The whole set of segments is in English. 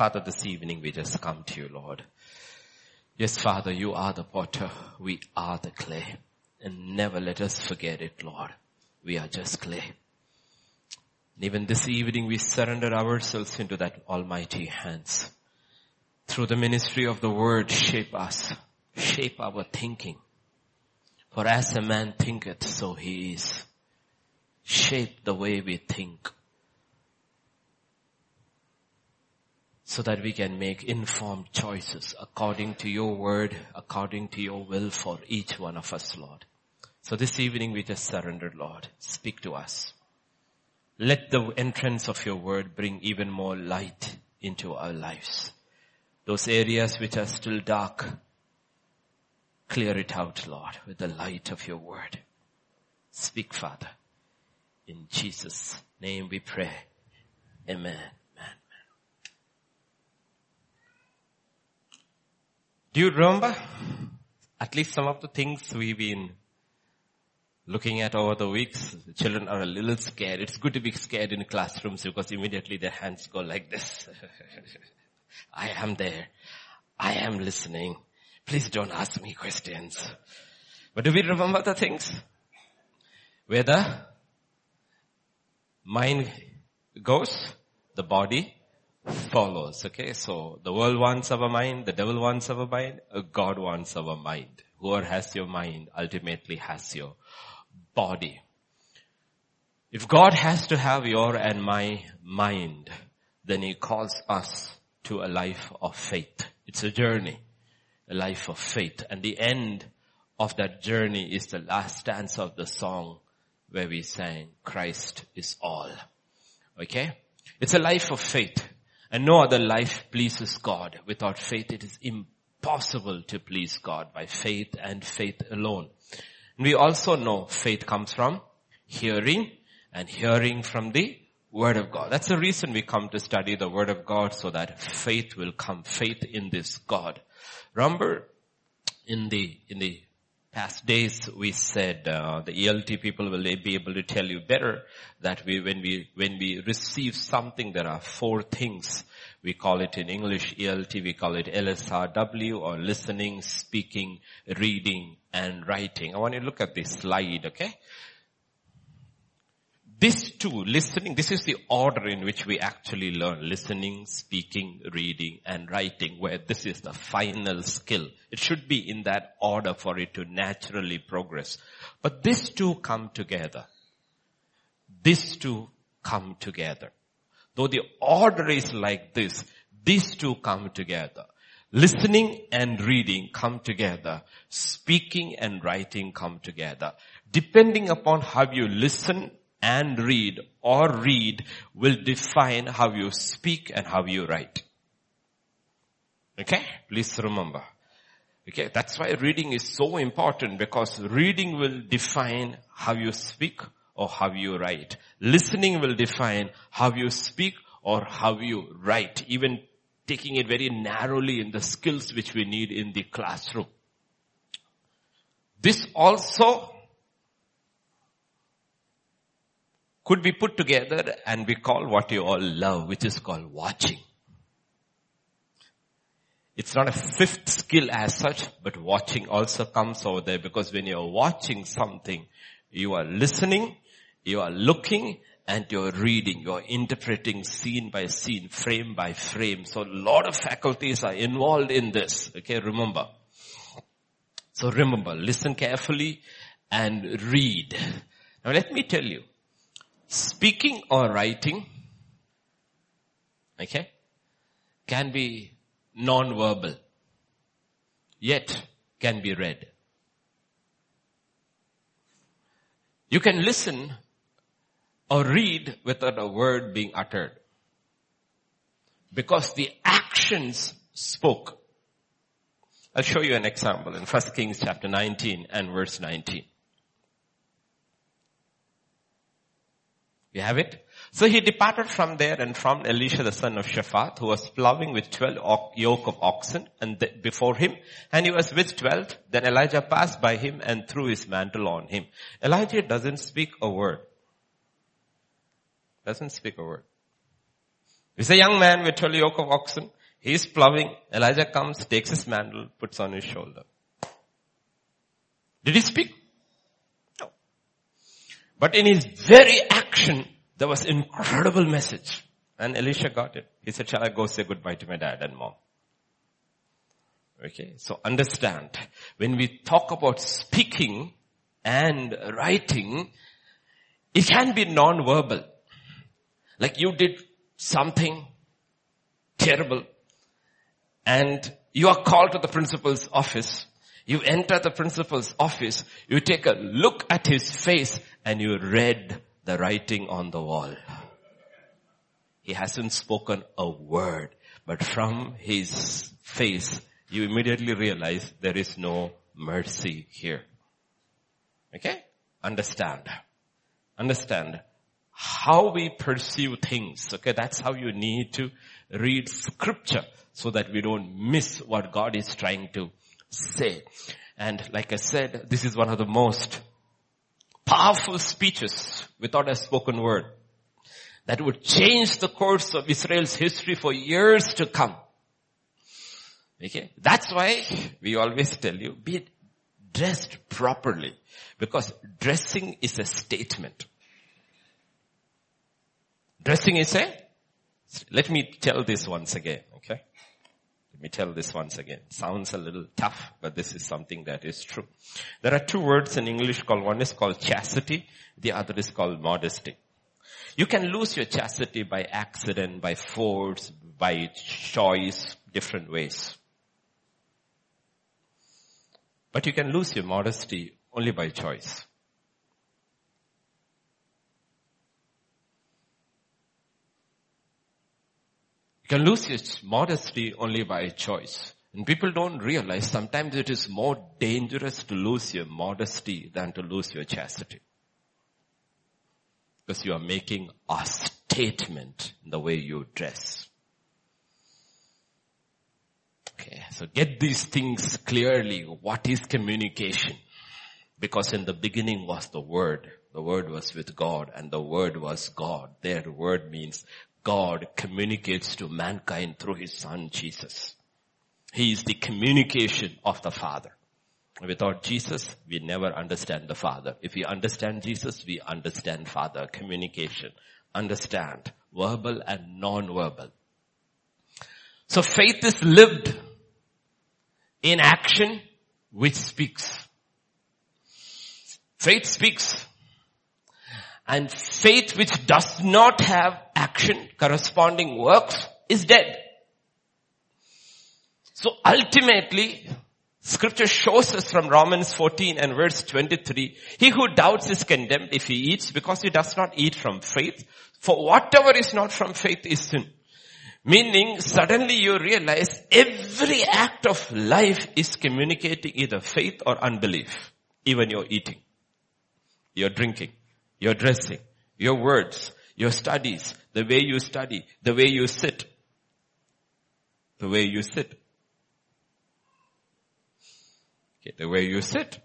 Father, this evening we just come to you, Lord. Yes, Father, you are the potter. We are the clay. And never let us forget it, Lord. We are just clay. And even this evening we surrender ourselves into that almighty hands. Through the ministry of the word, shape us. Shape our thinking. For as a man thinketh, so he is. Shape the way we think. So that we can make informed choices according to your word, according to your will for each one of us, Lord. So this evening we just surrendered, Lord. Speak to us. Let the entrance of your word bring even more light into our lives. Those areas which are still dark, clear it out, Lord, with the light of your word. Speak, Father. In Jesus' name we pray. Amen. Amen. Do you remember at least some of the things we've been looking at over the weeks, children are a little scared. It's good to be scared in classrooms because immediately their hands go like this. I am there. I am listening. Please don't ask me questions. But do we remember the things? Where the mind goes, the body follows. Okay, so the world wants our mind, the devil wants our mind, uh, God wants our mind. Whoever has your mind ultimately has your body. If God has to have your and my mind, then He calls us to a life of faith. It's a journey, a life of faith. And the end of that journey is the last stanza of the song where we sang, Christ is all. Okay? It's a life of faith. And no other life pleases God. Without faith it is impossible to please God by faith and faith alone. We also know faith comes from hearing and hearing from the Word of God. That's the reason we come to study the Word of God so that faith will come, faith in this God. Remember in the, in the past days we said uh, the ELT people will be able to tell you better that we when we when we receive something there are four things we call it in English ELT, we call it LSRW or listening, speaking, reading, and writing. I want you to look at this slide, okay? This too, listening, this is the order in which we actually learn. Listening, speaking, reading, and writing, where this is the final skill. It should be in that order for it to naturally progress. But these two come together. These two come together. Though the order is like this, these two come together. Listening and reading come together. Speaking and writing come together. Depending upon how you listen and read or read will define how you speak and how you write. Okay? Please remember. Okay, that's why reading is so important because reading will define how you speak or how you write. Listening will define how you speak or how you write, even taking it very narrowly in the skills which we need in the classroom. This also could be put together and we call what you all love, which is called watching. It's not a fifth skill as such, but watching also comes over there because when you're watching something, you are listening, you are looking and you're reading, you're interpreting scene by scene, frame by frame. So a lot of faculties are involved in this. Okay, remember. So remember, listen carefully and read. Now let me tell you, speaking or writing, okay, can be non-verbal, yet can be read. You can listen or read without a word being uttered. Because the actions spoke. I'll show you an example in 1 Kings chapter 19 and verse 19. You have it? So he departed from there and from Elisha the son of Shaphat, who was plowing with twelve yoke of oxen and before him, and he was with twelve. Then Elijah passed by him and threw his mantle on him. Elijah doesn't speak a word. Doesn't speak a word. He's a young man with 12 yoke of oxen. He's plowing. Elijah comes, takes his mantle, puts on his shoulder. Did he speak? But in his very action, there was incredible message. And Elisha got it. He said, shall I go say goodbye to my dad and mom? Okay, so understand, when we talk about speaking and writing, it can be non-verbal. Like you did something terrible and you are called to the principal's office. You enter the principal's office, you take a look at his face and you read the writing on the wall. He hasn't spoken a word, but from his face, you immediately realize there is no mercy here. Okay? Understand. Understand how we perceive things. Okay, that's how you need to read scripture so that we don't miss what God is trying to say. And like I said, this is one of the most powerful speeches without a spoken word that would change the course of Israel's history for years to come. Okay. That's why we always tell you, be dressed properly because dressing is a statement. Dressing is a, let me tell this once again, okay? Let me tell this once again. Sounds a little tough, but this is something that is true. There are two words in English called, one is called chastity, the other is called modesty. You can lose your chastity by accident, by force, by choice, different ways. But you can lose your modesty only by choice. Can lose your modesty only by choice. And people don't realize sometimes it is more dangerous to lose your modesty than to lose your chastity. Because you are making a statement in the way you dress. Okay, so get these things clearly. What is communication? Because in the beginning was the Word. The Word was with God and the Word was God. Their word means God communicates to mankind through His Son Jesus. He is the communication of the Father. Without Jesus, we never understand the Father. If we understand Jesus, we understand Father. Communication. Understand. Verbal and non-verbal. So faith is lived in action which speaks. Faith speaks. And faith which does not have action, corresponding works, is dead. So ultimately, scripture shows us from Romans 14 and verse 23, he who doubts is condemned if he eats because he does not eat from faith. For whatever is not from faith is sin. Meaning suddenly you realize every act of life is communicating either faith or unbelief. Even your eating, your drinking, your dressing, your words, your studies, the way you study, the way you sit, the way you sit. Okay, the way you sit.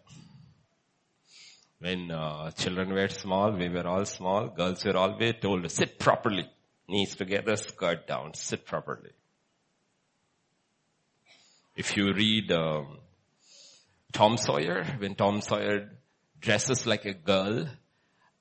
When uh, children were small, we were all small, girls were always told to sit properly. Knees together, skirt down, sit properly. If you read um, Tom Sawyer, when Tom Sawyer dresses like a girl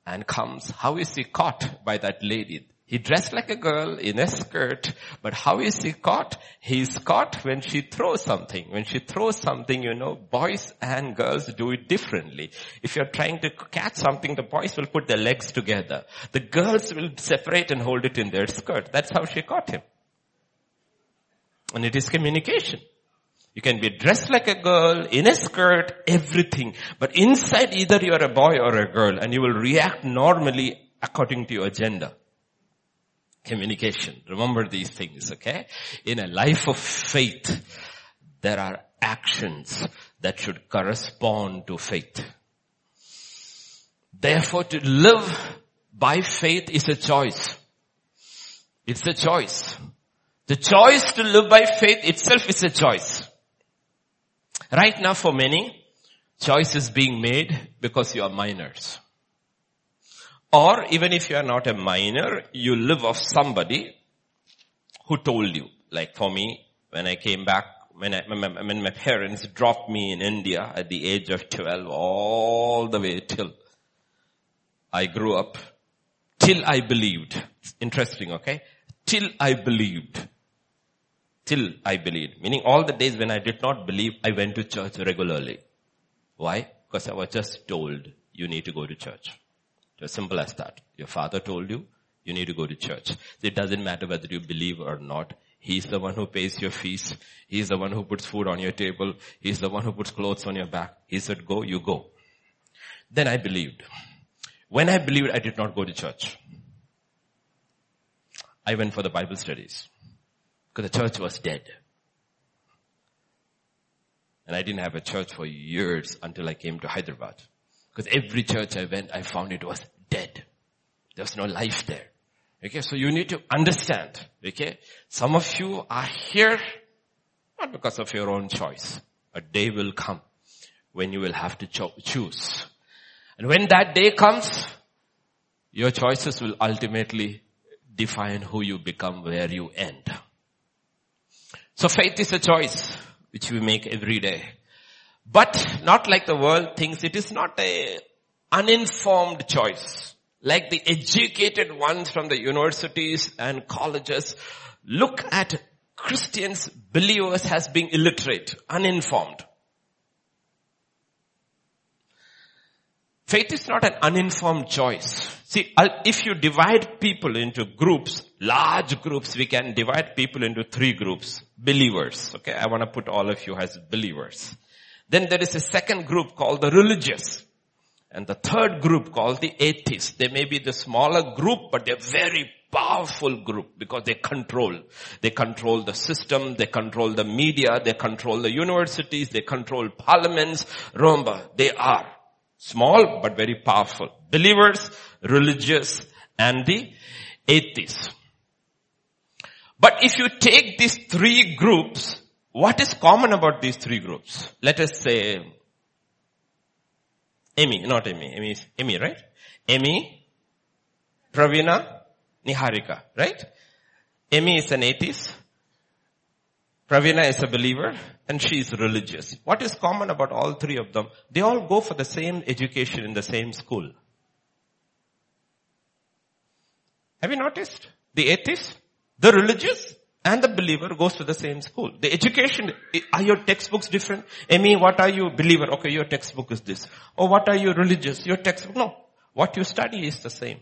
and comes, how is he caught by that lady? He dressed like a girl in a skirt, but how is he caught? He's caught when she throws something. When she throws something, you know, boys and girls do it differently. If you're trying to catch something, the boys will put their legs together. The girls will separate and hold it in their skirt. That's how she caught him. And it is communication. You can be dressed like a girl, in a skirt, everything. But inside either you're a boy or a girl and you will react normally according to your gender communication. Remember these things, okay? In a life of faith, there are actions that should correspond to faith. Therefore to live by faith is a choice. It's a choice. The choice to live by faith itself is a choice. Right now for many, choice is being made because you are minors. Or even if you are not a minor, you live off somebody who told you. Like for me, when I came back, when I, when my parents dropped me in India at the age of 12 all the way till I grew up, till I believed. interesting, okay? Till I believed. Till I believed. Meaning all the days when I did not believe, I went to church regularly. Why? Because I was just told, you need to go to church. It's as simple as that. Your father told you, you need to go to church. It doesn't matter whether you believe or not. He's the one who pays your fees. He's the one who puts food on your table. He's the one who puts clothes on your back. He said, go, you go. Then I believed. When I believed, I did not go to church. I went for the Bible studies. Because the church was dead. And I didn't have a church for years until I came to Hyderabad. Because every church I went, I found it was dead. There was no life there. Okay, so you need to understand, okay? Some of you are here not because of your own choice. A day will come when you will have to cho- choose. And when that day comes, your choices will ultimately define who you become, where you end. So faith is a choice which we make every day. But not like the world thinks, it is not a uninformed choice. Like the educated ones from the universities and colleges look at Christians, believers as being illiterate, uninformed. Faith is not an uninformed choice. See, uh, if you divide people into groups, large groups, we can divide people into three groups. Believers. Okay, I want to put all of you as believers. Then there is a second group called the religious. And the third group called the atheists. They may be the smaller group, but they're very powerful group because they control. They control the system, they control the media, they control the universities, they control parliaments. Remember, they are small but very powerful. Believers, religious, and the atheists. But if you take these three groups what is common about these three groups? Let us say, Amy, not Amy, Amy Amy, right? Amy, Pravina, Niharika, right? Amy is an atheist. Pravina is a believer and she is religious. What is common about all three of them? They all go for the same education in the same school. Have you noticed? The atheist, the religious, and the believer goes to the same school. The education, are your textbooks different? Amy, what are you believer? Okay, your textbook is this. Or what are you religious? Your textbook, no. What you study is the same.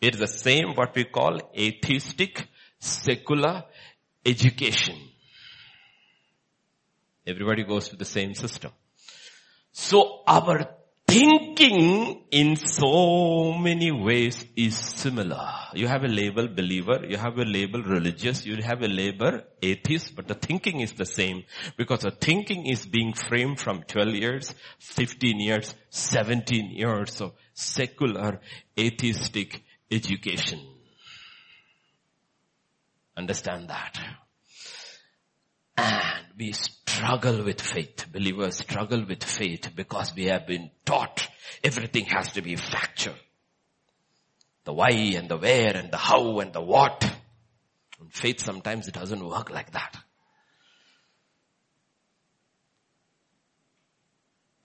It is the same what we call atheistic secular education. Everybody goes to the same system. So our thinking in so many ways is similar. You have a label believer, you have a label religious, you have a label atheist, but the thinking is the same because the thinking is being framed from 12 years, 15 years, 17 years of secular atheistic education. Understand that. And we struggle with faith. Believers struggle with faith because we have been taught everything has to be factual. The why and the where and the how and the what. And faith sometimes it doesn't work like that.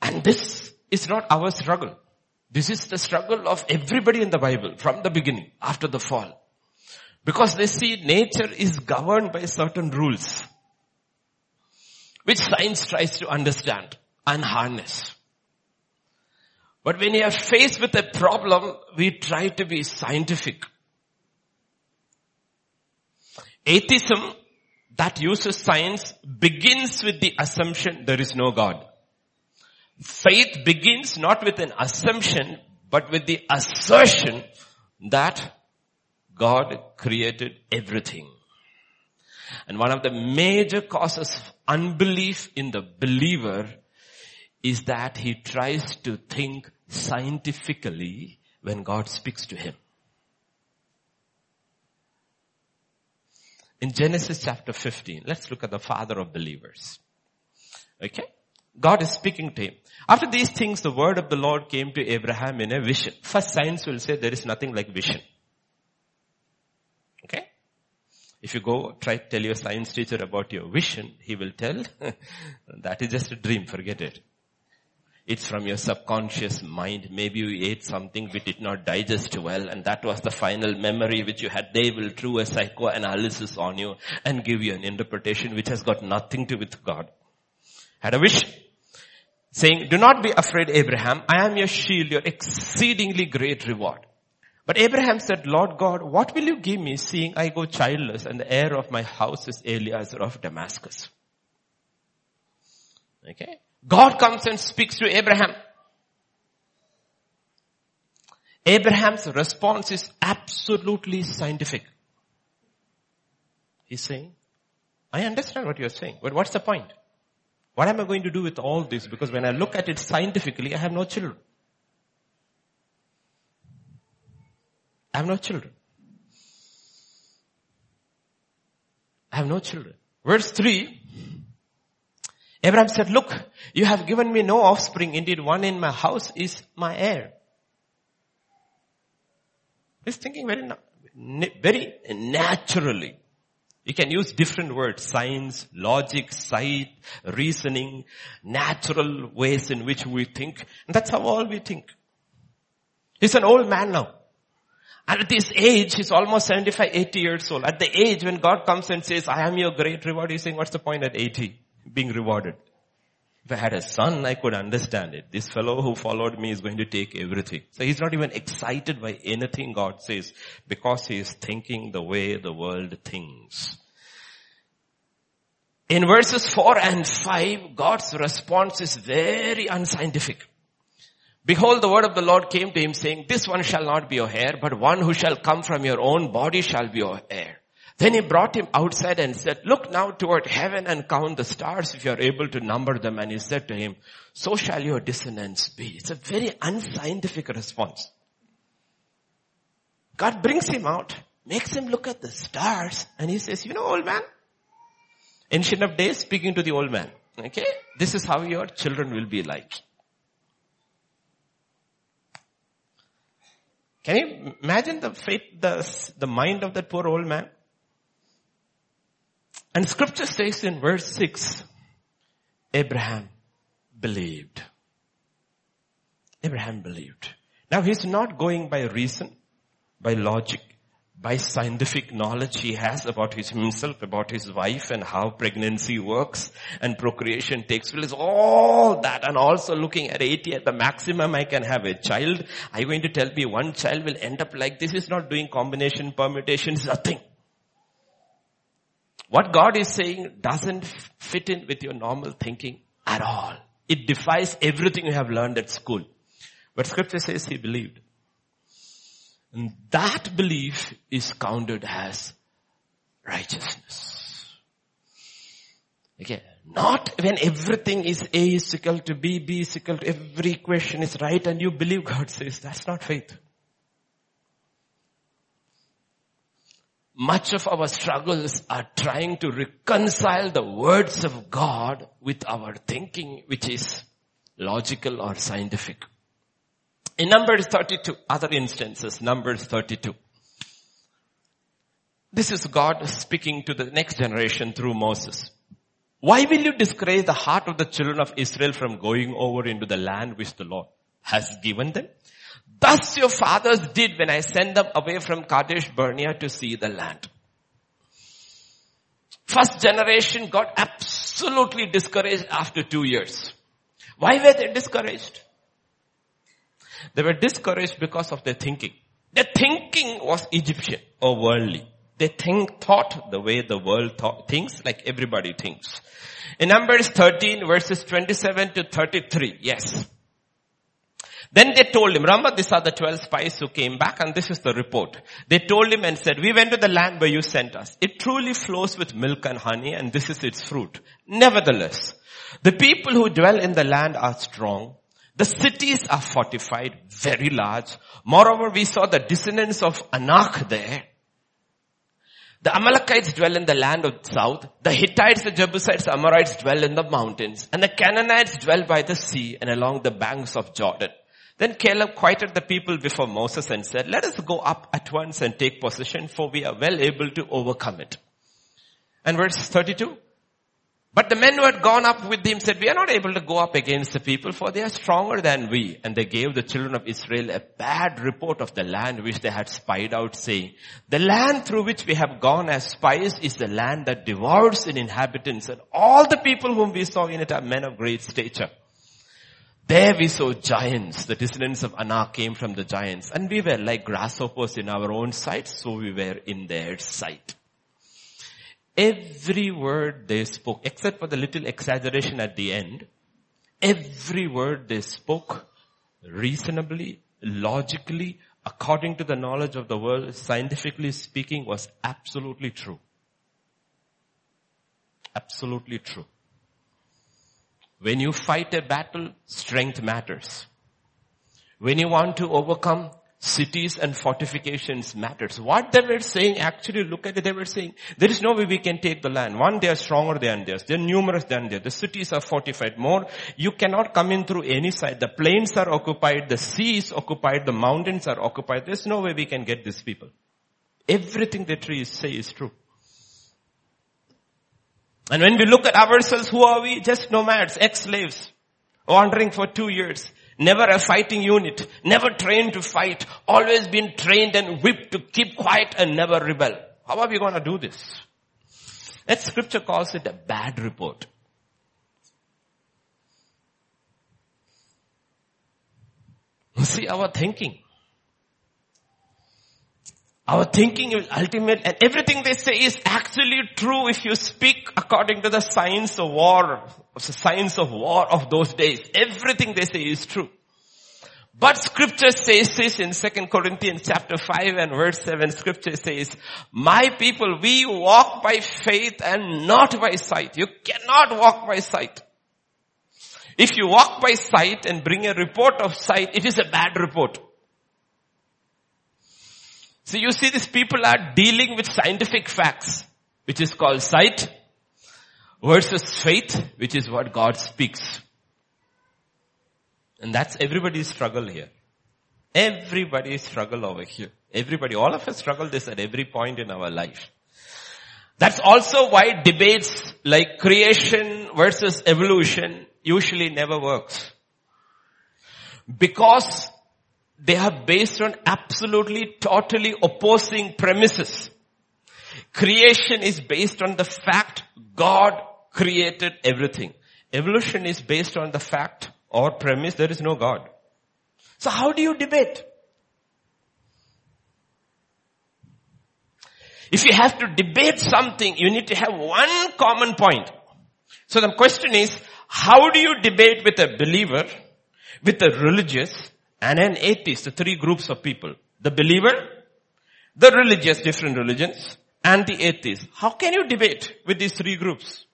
And this is not our struggle. This is the struggle of everybody in the Bible from the beginning, after the fall. Because they see nature is governed by certain rules which science tries to understand and harness. But when you are faced with a problem, we try to be scientific. Atheism that uses science begins with the assumption there is no God. Faith begins not with an assumption, but with the assertion that God created everything. And one of the major causes of unbelief in the believer is that he tries to think scientifically when God speaks to him. In Genesis chapter 15, let's look at the father of believers. Okay? God is speaking to him. After these things, the word of the Lord came to Abraham in a vision. First science will say there is nothing like vision. Okay? If you go try to tell your science teacher about your vision, he will tell, that is just a dream, forget it. It's from your subconscious mind. Maybe you ate something which did not digest well and that was the final memory which you had. They will do a psychoanalysis on you and give you an interpretation which has got nothing to do with God. Had a wish saying, do not be afraid Abraham. I am your shield, your exceedingly great reward. But Abraham said, Lord God, what will you give me seeing I go childless and the heir of my house is Eliezer of Damascus? Okay. God comes and speaks to Abraham. Abraham's response is absolutely scientific. He's saying, I understand what you're saying, but what's the point? What am I going to do with all this? Because when I look at it scientifically, I have no children. I have no children. I have no children. Verse 3, Abraham said, look, you have given me no offspring. Indeed, one in my house is my heir. He's thinking very, very naturally. You can use different words, science, logic, sight, reasoning, natural ways in which we think. And that's how all we think. He's an old man now. And at this age, he's almost 75, 80 years old. At the age when God comes and says, I am your great reward, he's saying, what's the point at 80? being rewarded. If I had a son, I could understand it. This fellow who followed me is going to take everything. So he's not even excited by anything God says because he is thinking the way the world thinks. In verses 4 and 5, God's response is very unscientific. Behold, the word of the Lord came to him saying, this one shall not be your heir, but one who shall come from your own body shall be your heir. Then he brought him outside and said, look now toward heaven and count the stars if you are able to number them. And he said to him, so shall your descendants be. It's a very unscientific response. God brings him out, makes him look at the stars and he says, you know old man, ancient of days speaking to the old man, okay, this is how your children will be like. Can you imagine the fate, the, the mind of that poor old man? And scripture says in verse 6, Abraham believed. Abraham believed. Now he's not going by reason, by logic, by scientific knowledge he has about his himself, about his wife and how pregnancy works and procreation takes place, all that and also looking at 80 at the maximum I can have a child. Are you going to tell me one child will end up like this? Is not doing combination permutations, nothing. What God is saying doesn't fit in with your normal thinking at all. It defies everything you have learned at school. But scripture says he believed. And that belief is counted as righteousness. Okay. Not when everything is A is equal to B, B is equal to every equation is right and you believe God says that's not faith. much of our struggles are trying to reconcile the words of God with our thinking, which is logical or scientific. In Numbers 32, other instances, Numbers 32. This is God speaking to the next generation through Moses. Why will you discourage the heart of the children of Israel from going over into the land which the Lord has given them? Thus your fathers did when I sent them away from Kadesh Barnea to see the land. First generation got absolutely discouraged after two years. Why were they discouraged? They were discouraged because of their thinking. Their thinking was Egyptian or worldly. They think, thought the way the world thought, thinks like everybody thinks. In Numbers 13 verses 27 to 33, yes. Then they told him, remember these are the 12 spies who came back and this is the report. They told him and said, we went to the land where you sent us. It truly flows with milk and honey and this is its fruit. Nevertheless, the people who dwell in the land are strong. The cities are fortified, very large. Moreover, we saw the descendants of Anak there. The Amalekites dwell in the land of the south. The Hittites, the Jebusites, Amorites dwell in the mountains. And the Canaanites dwell by the sea and along the banks of Jordan. Then Caleb quieted the people before Moses and said, let us go up at once and take possession for we are well able to overcome it. And verse 32. But the men who had gone up with him said, we are not able to go up against the people for they are stronger than we. And they gave the children of Israel a bad report of the land which they had spied out saying, the land through which we have gone as spies is the land that devours its inhabitants and all the people whom we saw in it are men of great stature. There we saw giants. The descendants of Anak came from the giants and we were like grasshoppers in our own sight, so we were in their sight. Every word they spoke, except for the little exaggeration at the end, every word they spoke reasonably, logically, according to the knowledge of the world, scientifically speaking, was absolutely true. Absolutely true. When you fight a battle, strength matters. When you want to overcome, cities and fortifications matters. What they were saying, actually look at it, they were saying, there is no way we can take the land. One, they are stronger than theirs. They're numerous than theirs. The cities are fortified more. You cannot come in through any side. The plains are occupied, the sea is occupied, the mountains are occupied. There's no way we can get these people. Everything the trees say is true. And when we look at ourselves, who are we? Just nomads, ex-slaves, wandering for two years. Never a fighting unit. Never trained to fight. Always been trained and whipped to keep quiet and never rebel. How are we going to do this? That scripture calls it a bad report. See our thinking. Our thinking is ultimate and everything they say is actually true if you speak according to the science of war, the science of war of those days. Everything they say is true. But scripture says this in 2 Corinthians chapter 5 and verse 7, scripture says, my people, we walk by faith and not by sight. You cannot walk by sight. If you walk by sight and bring a report of sight, it is a bad report. So you see these people are dealing with scientific facts, which is called sight versus faith, which is what God speaks. And that's everybody's struggle here. Everybody's struggle over here. Everybody, all of us struggle this at every point in our life. That's also why debates like creation versus evolution usually never works. Because they are based on absolutely, totally opposing premises. Creation is based on the fact God created everything. Evolution is based on the fact or premise there is no God. So how do you debate? If you have to debate something, you need to have one common point. So the question is, how do you debate with a believer, with a religious, and an atheist, the three groups of people. The believer, the religious, different religions, and the atheist. How can you debate with these three groups?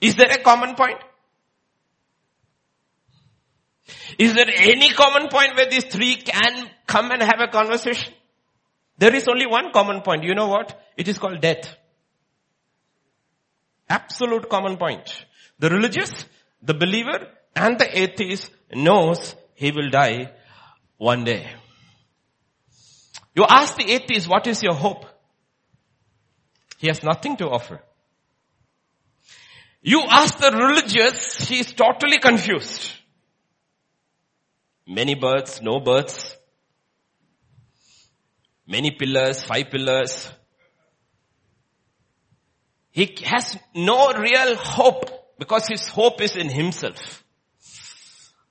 Is there a common point? Is there any common point where these three can come and have a conversation? There is only one common point. You know what? It is called death. Absolute common point. The religious, the believer, and the atheist knows he will die one day. You ask the atheist, what is your hope? He has nothing to offer. You ask the religious, he is totally confused. Many births, no births. Many pillars, five pillars. He has no real hope because his hope is in himself.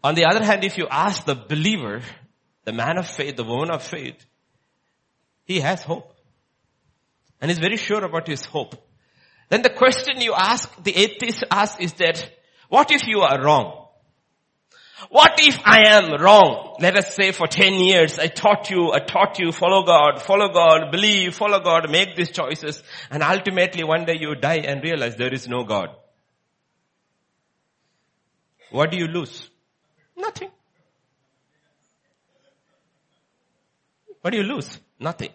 On the other hand, if you ask the believer, the man of faith, the woman of faith, he has hope. And is very sure about his hope. Then the question you ask, the atheist asks is that, what if you are wrong? What if I am wrong? Let us say for 10 years I taught you, I taught you follow God, follow God, believe, follow God, make these choices and ultimately one day you die and realize there is no God. What do you lose? Nothing. What do you lose? Nothing.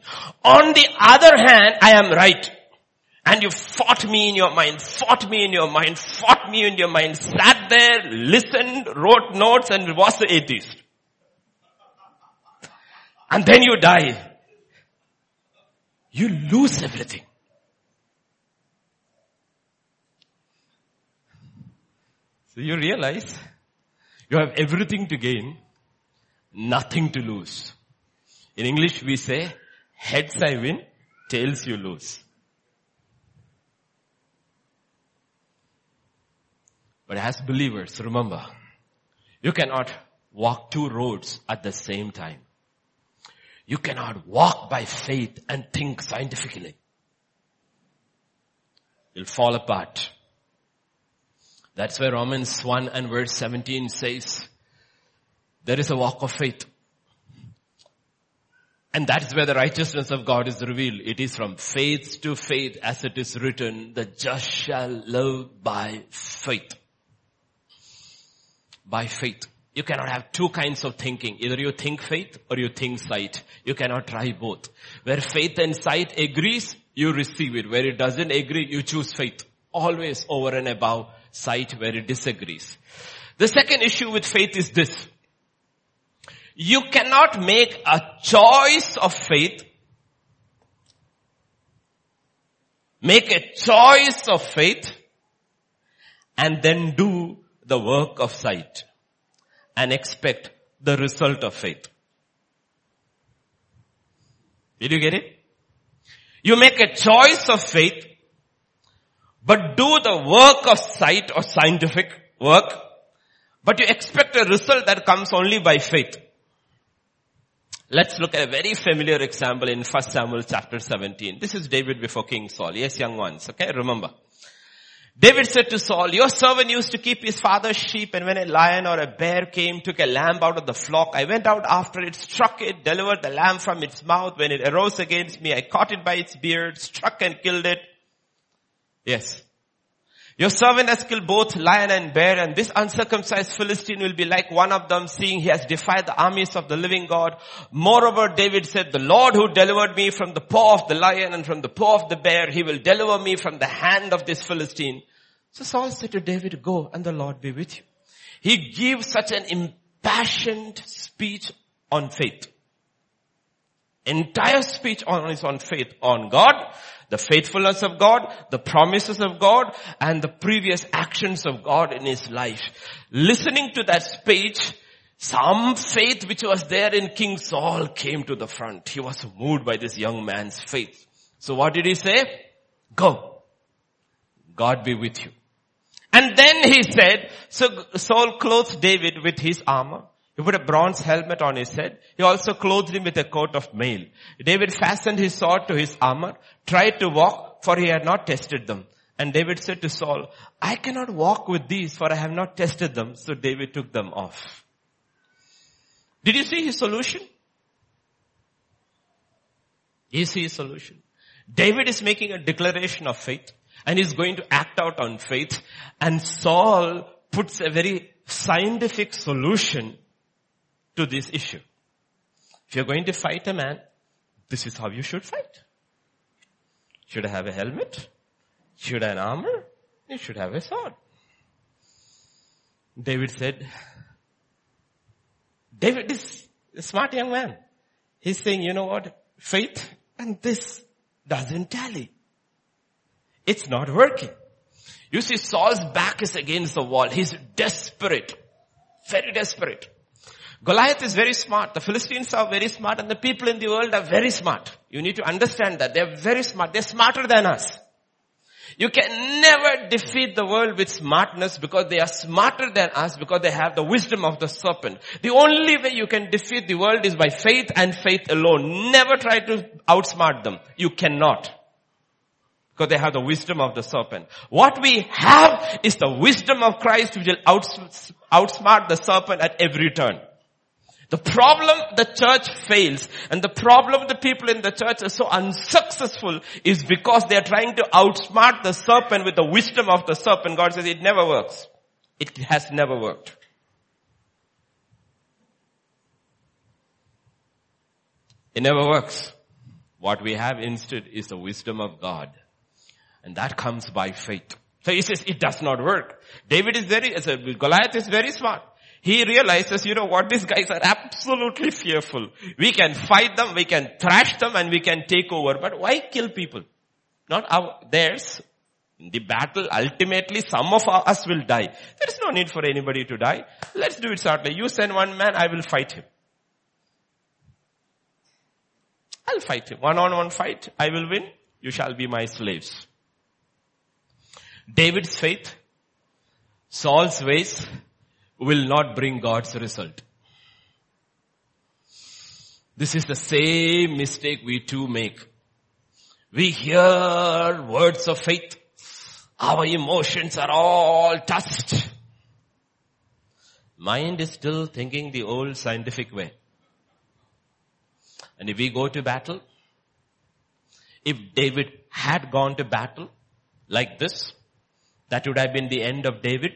On the other hand, I am right. And you fought me in your mind, fought me in your mind, fought me in your mind, sat there, listened, wrote notes and was an atheist. And then you die. You lose everything. So you realize you have everything to gain, nothing to lose. In English we say, heads I win, tails you lose. But as believers, remember, you cannot walk two roads at the same time. You cannot walk by faith and think scientifically. You'll fall apart. That's why Romans 1 and verse 17 says, there is a walk of faith. And that is where the righteousness of God is revealed. It is from faith to faith as it is written, the just shall live by faith. By faith. You cannot have two kinds of thinking. Either you think faith or you think sight. You cannot try both. Where faith and sight agrees, you receive it. Where it doesn't agree, you choose faith. Always over and above sight where it disagrees. The second issue with faith is this. You cannot make a choice of faith, make a choice of faith, and then do the work of sight and expect the result of faith. Did you get it? You make a choice of faith, but do the work of sight or scientific work, but you expect a result that comes only by faith. Let's look at a very familiar example in 1 Samuel chapter 17. This is David before King Saul. Yes, young ones. Okay, remember. David said to Saul, your servant used to keep his father's sheep and when a lion or a bear came, took a lamb out of the flock, I went out after it, struck it, delivered the lamb from its mouth. When it arose against me, I caught it by its beard, struck and killed it. Yes. Your servant has killed both lion and bear and this uncircumcised Philistine will be like one of them seeing he has defied the armies of the living God. Moreover, David said, the Lord who delivered me from the paw of the lion and from the paw of the bear, he will deliver me from the hand of this Philistine. So Saul said to David, go and the Lord be with you. He gives such an impassioned speech on faith. Entire speech on is on faith on God, the faithfulness of God, the promises of God, and the previous actions of God in his life. Listening to that speech, some faith which was there in King Saul came to the front. He was moved by this young man's faith. So what did he say? Go. God be with you. And then he said, so Saul clothed David with his armor. He put a bronze helmet on his head. He also clothed him with a coat of mail. David fastened his sword to his armor, tried to walk, for he had not tested them. And David said to Saul, I cannot walk with these, for I have not tested them. So David took them off. Did you see his solution? You see his solution. David is making a declaration of faith and he's going to act out on faith and Saul puts a very scientific solution to this issue. If you're going to fight a man, this is how you should fight. Should I have a helmet? Should I have an armor? You should have a sword. David said, David is a smart young man. He's saying, you know what? Faith and this doesn't tally. It's not working. You see, Saul's back is against the wall. He's desperate. Very desperate. Goliath is very smart. The Philistines are very smart and the people in the world are very smart. You need to understand that. They're very smart. They're smarter than us. You can never defeat the world with smartness because they are smarter than us because they have the wisdom of the serpent. The only way you can defeat the world is by faith and faith alone. Never try to outsmart them. You cannot. Because they have the wisdom of the serpent. What we have is the wisdom of Christ which will outsmart the serpent at every turn. The problem the church fails and the problem the people in the church are so unsuccessful is because they are trying to outsmart the serpent with the wisdom of the serpent. God says it never works. It has never worked. It never works. What we have instead is the wisdom of God. And that comes by faith. So he says it does not work. David is very, Goliath is very smart. He realizes, you know what, these guys are absolutely fearful. We can fight them, we can thrash them and we can take over. But why kill people? Not our, theirs, In the battle, ultimately some of us will die. There is no need for anybody to die. Let's do it shortly. You send one man, I will fight him. I'll fight him. One on one fight, I will win. You shall be my slaves. David's faith, Saul's ways will not bring God's result. This is the same mistake we too make. We hear words of faith. Our emotions are all touched. Mind is still thinking the old scientific way. And if we go to battle, if David had gone to battle like this, that would have been the end of David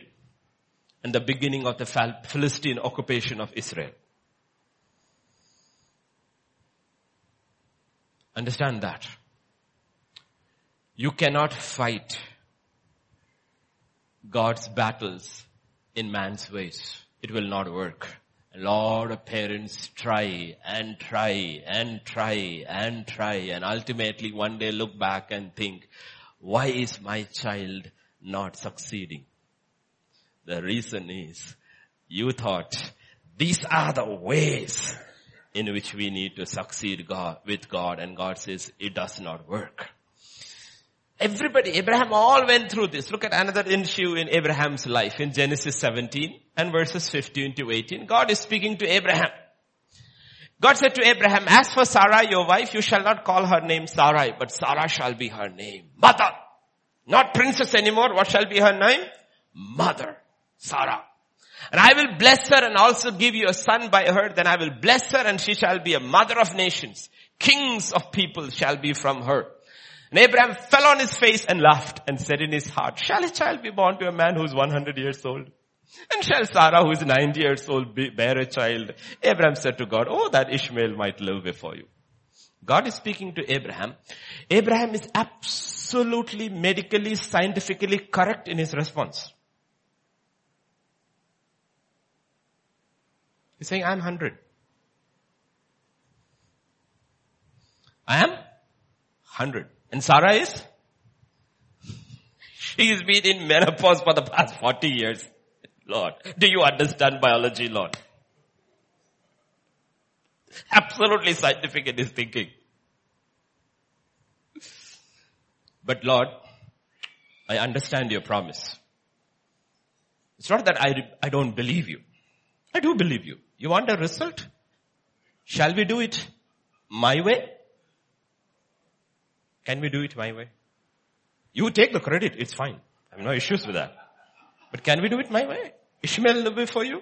and the beginning of the Philistine occupation of Israel. Understand that. You cannot fight God's battles in man's ways. It will not work. A lot of parents try and try and try and try and ultimately one day look back and think, why is my child not succeeding? The reason is you thought these are the ways in which we need to succeed God, with God and God says it does not work. Everybody, Abraham all went through this. Look at another issue in Abraham's life in Genesis 17 and verses 15 to 18. God is speaking to Abraham. God said to Abraham, as for Sarah, your wife, you shall not call her name Sarai, but Sarah shall be her name. Mother. Not princess anymore. What shall be her name? Mother. Sarah. And I will bless her and also give you a son by her. Then I will bless her and she shall be a mother of nations. Kings of people shall be from her. And Abraham fell on his face and laughed and said in his heart, shall a child be born to a man who is 100 years old? And shall Sarah who is 90 years old be, bear a child? Abraham said to God, oh, that Ishmael might live before you. God is speaking to Abraham. Abraham is absolutely medically, scientifically correct in his response. He's saying, I'm 100. I am 100. And Sarah is? She's been in menopause for the past 40 years. Lord, do you understand biology, Lord? Absolutely scientific in his thinking. But Lord, I understand your promise. It's not that I, I don't believe you. I do believe you. You want a result? Shall we do it my way? Can we do it my way? You take the credit, it's fine. I have no issues with that. But can we do it my way? Ishmael the way for you?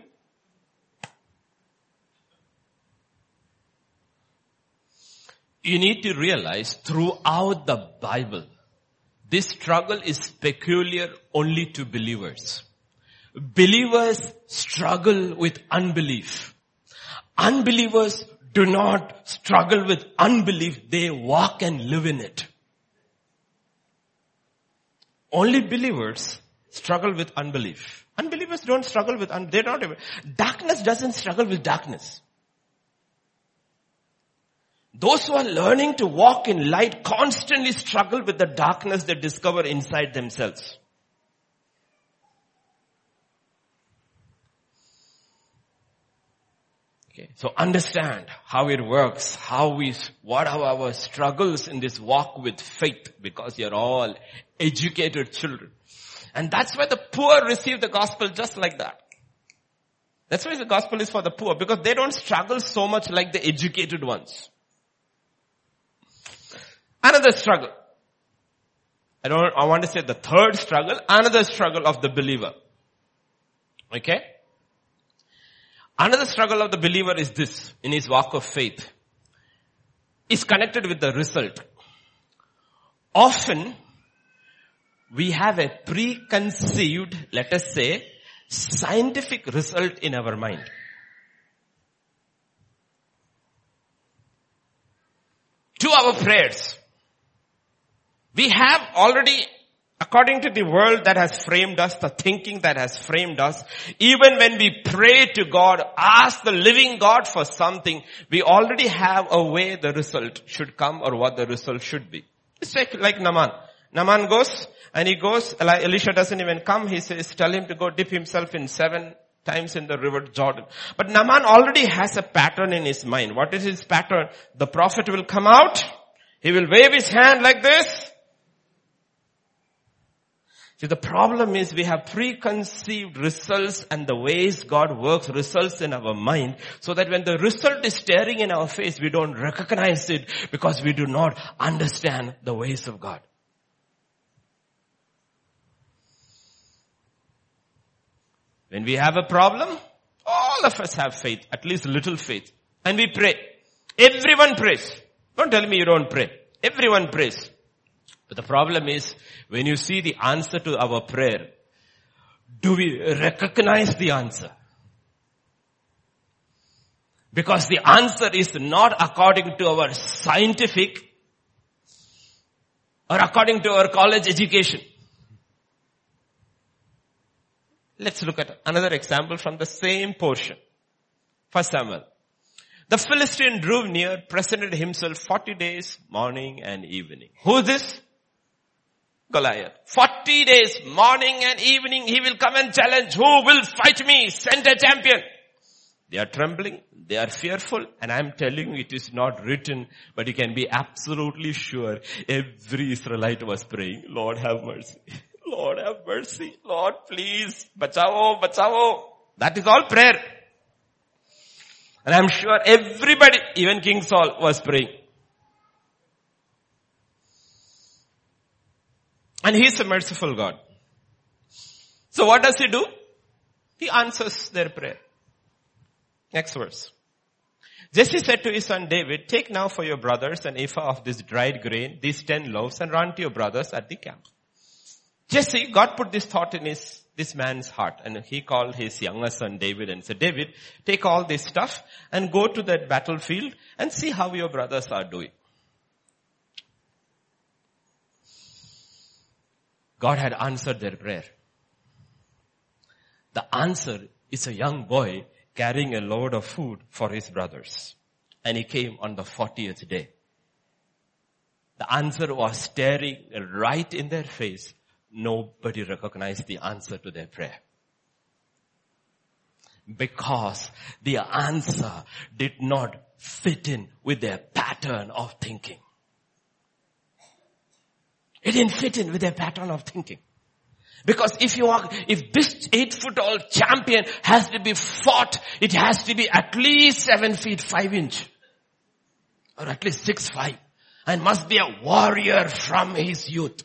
You need to realize throughout the Bible, this struggle is peculiar only to believers. Believers struggle with unbelief. Unbelievers do not struggle with unbelief, they walk and live in it. Only believers struggle with unbelief. Unbelievers don't struggle with, un- they don't darkness doesn't struggle with darkness. Those who are learning to walk in light constantly struggle with the darkness they discover inside themselves. Okay. So understand how it works, how we, what are our struggles in this walk with faith because you're all educated children. And that's why the poor receive the gospel just like that. That's why the gospel is for the poor because they don't struggle so much like the educated ones. Another struggle. I don't, I want to say the third struggle, another struggle of the believer. Okay? Another struggle of the believer is this in his walk of faith. Is connected with the result. Often, we have a preconceived, let us say, scientific result in our mind. To our prayers. We have already according to the world that has framed us, the thinking that has framed us, even when we pray to God, ask the living God for something, we already have a way the result should come or what the result should be. It's like, like Naaman. Naaman goes and he goes, Eli- Elisha doesn't even come. He says, tell him to go dip himself in seven times in the river Jordan. But Naaman already has a pattern in his mind. What is his pattern? The prophet will come out. He will wave his hand like this. See, the problem is we have preconceived results and the ways God works results in our mind so that when the result is staring in our face, we don't recognize it because we do not understand the ways of God. When we have a problem, all of us have faith, at least little faith. And we pray. Everyone prays. Don't tell me you don't pray. Everyone prays. But the problem is, when you see the answer to our prayer, do we recognize the answer? Because the answer is not according to our scientific or according to our college education. Let's look at another example from the same portion. First Samuel. The Philistine drew near, presented himself 40 days, morning and evening. Who is this? Goliath. 40 days, morning and evening, he will come and challenge. Who will fight me? Send a champion. They are trembling. They are fearful. And I'm telling you, it is not written, but you can be absolutely sure every Israelite was praying, Lord have mercy. Lord have mercy. Lord please. Bachao, bachao. That is all prayer. And I'm sure everybody, even King Saul was praying. And He is a merciful God. So what does He do? He answers their prayer. Next verse. Jesse said to his son David, take now for your brothers an ephah of this dried grain, these ten loaves, and run to your brothers at the camp. Jesse, God put this thought in his, this man's heart, and he called his younger son David and said, David, take all this stuff and go to that battlefield and see how your brothers are doing. God had answered their prayer. The answer is a young boy carrying a load of food for his brothers. And he came on the 40th day. The answer was staring right in their face. Nobody recognized the answer to their prayer. Because the answer did not fit in with their pattern of thinking. It didn't fit in with their pattern of thinking. Because if you are, if this eight foot tall champion has to be fought, it has to be at least seven feet five inch. Or at least six five. And must be a warrior from his youth.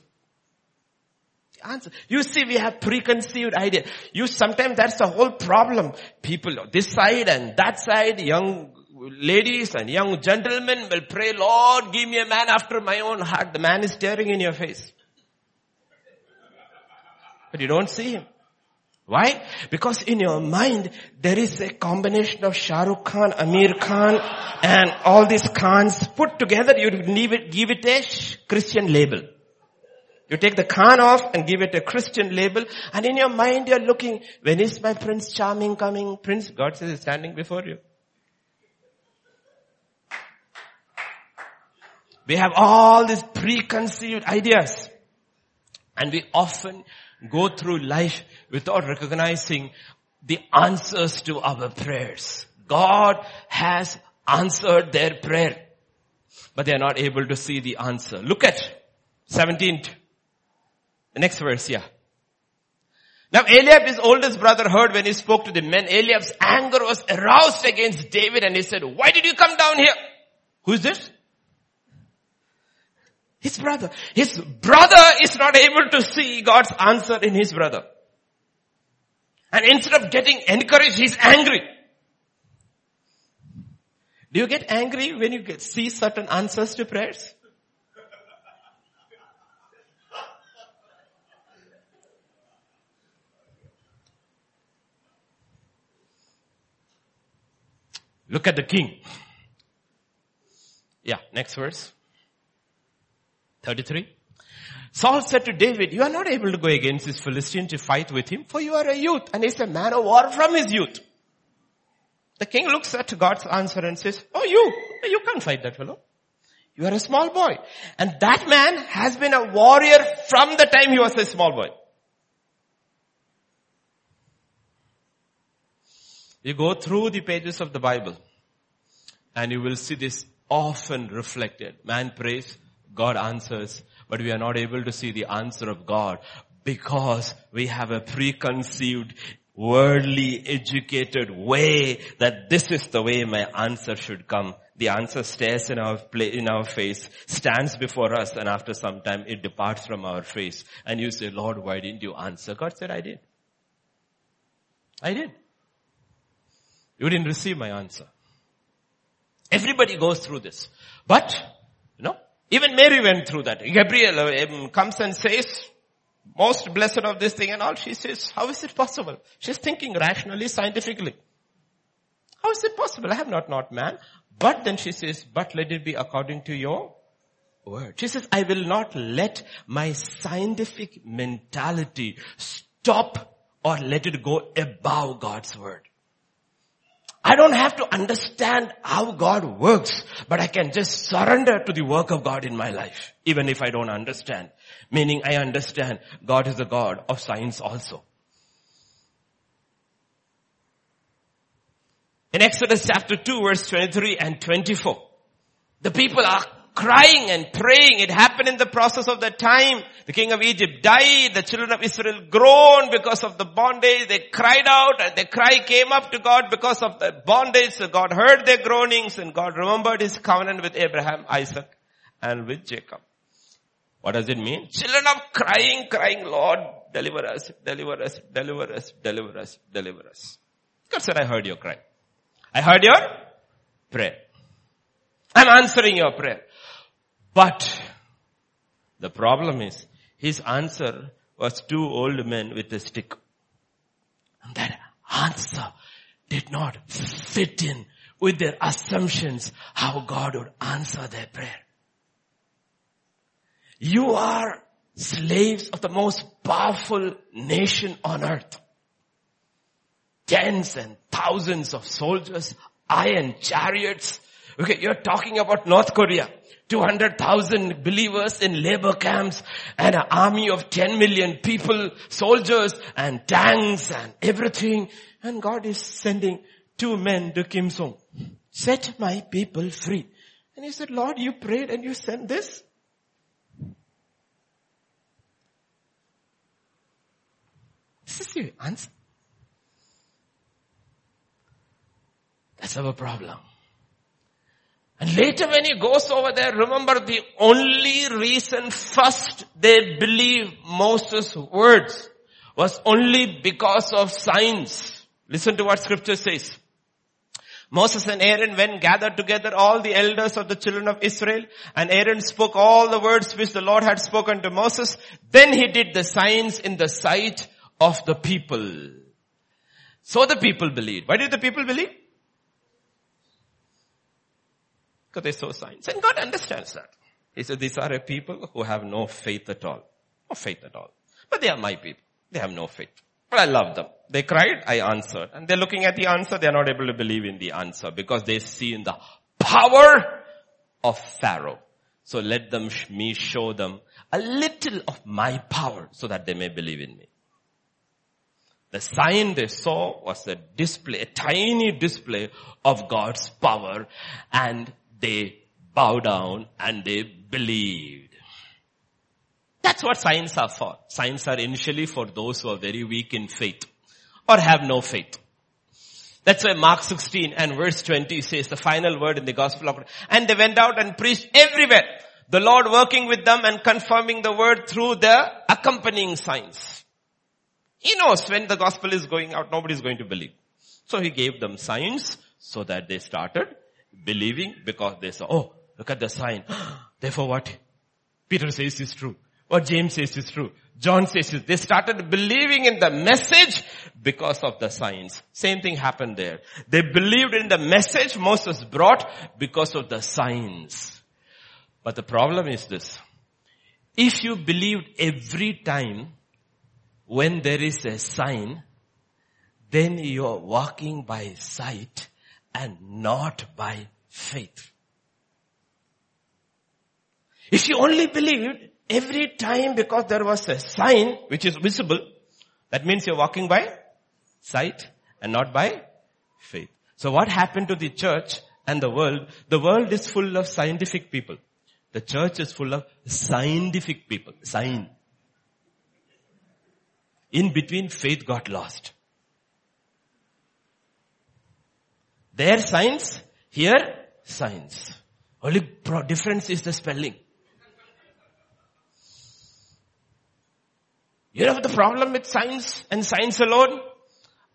Answer. You see, we have preconceived idea. You sometimes that's the whole problem. People this side and that side, young ladies and young gentlemen will pray, Lord, give me a man after my own heart. The man is staring in your face. But you don't see him. Why? Because in your mind, there is a combination of Shah Rukh Khan, Aamir Khan, and all these Khans put together, you give it, give it a Christian label. You take the Khan off and give it a Christian label, and in your mind you're looking, when is my Prince Charming coming? Prince, God says is standing before you. We have all these preconceived ideas. And we often go through life without recognizing the answers to our prayers. God has answered their prayer, but they are not able to see the answer. Look at 17th, the next verse, yeah. Now Eliab, his oldest brother, heard when he spoke to the men. Eliab's anger was aroused against David and he said, why did you come down here? Who is this? His brother. His brother is not able to see God's answer in his brother. And instead of getting encouraged, he's angry. Do you get angry when you get, see certain answers to prayers? Look at the king. Yeah, next verse. 33. Saul said to David, you are not able to go against this Philistine to fight with him, for you are a youth, and he's a man of war from his youth. The king looks at God's answer and says, oh you, you can't fight that fellow. You are a small boy. And that man has been a warrior from the time he was a small boy. You go through the pages of the Bible and you will see this often reflected. Man prays, God answers, but we are not able to see the answer of God because we have a preconceived worldly educated way that this is the way my answer should come. The answer stares in our play, in our face, stands before us and after some time it departs from our face and you say, Lord, why didn't you answer? God said, I did. I did. You didn't receive my answer. Everybody goes through this. But, even Mary went through that. Gabriel um, comes and says, most blessed of this thing and all. She says, how is it possible? She's thinking rationally, scientifically. How is it possible? I have not not man. But then she says, but let it be according to your word. She says, I will not let my scientific mentality stop or let it go above God's word. I don't have to understand how God works, but I can just surrender to the work of God in my life, even if I don't understand. Meaning I understand God is the God of science also. In Exodus chapter 2 verse 23 and 24, the people are crying and praying. It happened in the process of the time. The king of Egypt died. The children of Israel groaned because of the bondage. They cried out and their cry came up to God because of the bondage. So God heard their groanings and God remembered his covenant with Abraham, Isaac and with Jacob. What does it mean? Children of crying, crying, Lord, deliver us, deliver us, deliver us, deliver us, deliver us. God said, I heard your cry. I heard your prayer. I'm answering your prayer. But the problem is his answer was two old men with a stick. And that answer did not fit in with their assumptions how God would answer their prayer. You are slaves of the most powerful nation on earth. Tens and thousands of soldiers, iron chariots. Okay, you're talking about North Korea. 200,000 believers in labor camps and an army of 10 million people, soldiers and tanks and everything. And God is sending two men to Kim Song. Set my people free. And he said, Lord, you prayed and you sent this? This is the answer. That's our problem. And later when he goes over there, remember the only reason first they believe Moses' words was only because of signs. Listen to what scripture says. Moses and Aaron went gathered together all the elders of the children of Israel and Aaron spoke all the words which the Lord had spoken to Moses. Then he did the signs in the sight of the people. So the people believed. Why did the people believe? Because they saw signs. And God understands that. He said, these are a people who have no faith at all. No faith at all. But they are my people. They have no faith. But I love them. They cried, I answered. And they're looking at the answer, they're not able to believe in the answer because they see in the power of Pharaoh. So let them, me show them a little of my power so that they may believe in me. The sign they saw was a display, a tiny display of God's power and they bow down and they believed. That's what signs are for. Signs are initially for those who are very weak in faith or have no faith. That's why Mark 16 and verse 20 says the final word in the gospel of and they went out and preached everywhere. The Lord working with them and confirming the word through the accompanying signs. He knows when the gospel is going out, nobody is going to believe. So he gave them signs so that they started believing because they saw, oh, look at the sign. Therefore what Peter says is true. What James says is true. John says is, they started believing in the message because of the signs. Same thing happened there. They believed in the message Moses brought because of the signs. But the problem is this. If you believed every time when there is a sign, then you're walking by sight and not by faith. If you only believed every time because there was a sign which is visible, that means you're walking by sight and not by faith. So what happened to the church and the world? The world is full of scientific people. The church is full of scientific people. Sign. In between faith got lost. Their science, here science. Only difference is the spelling. You know the problem with science and science alone?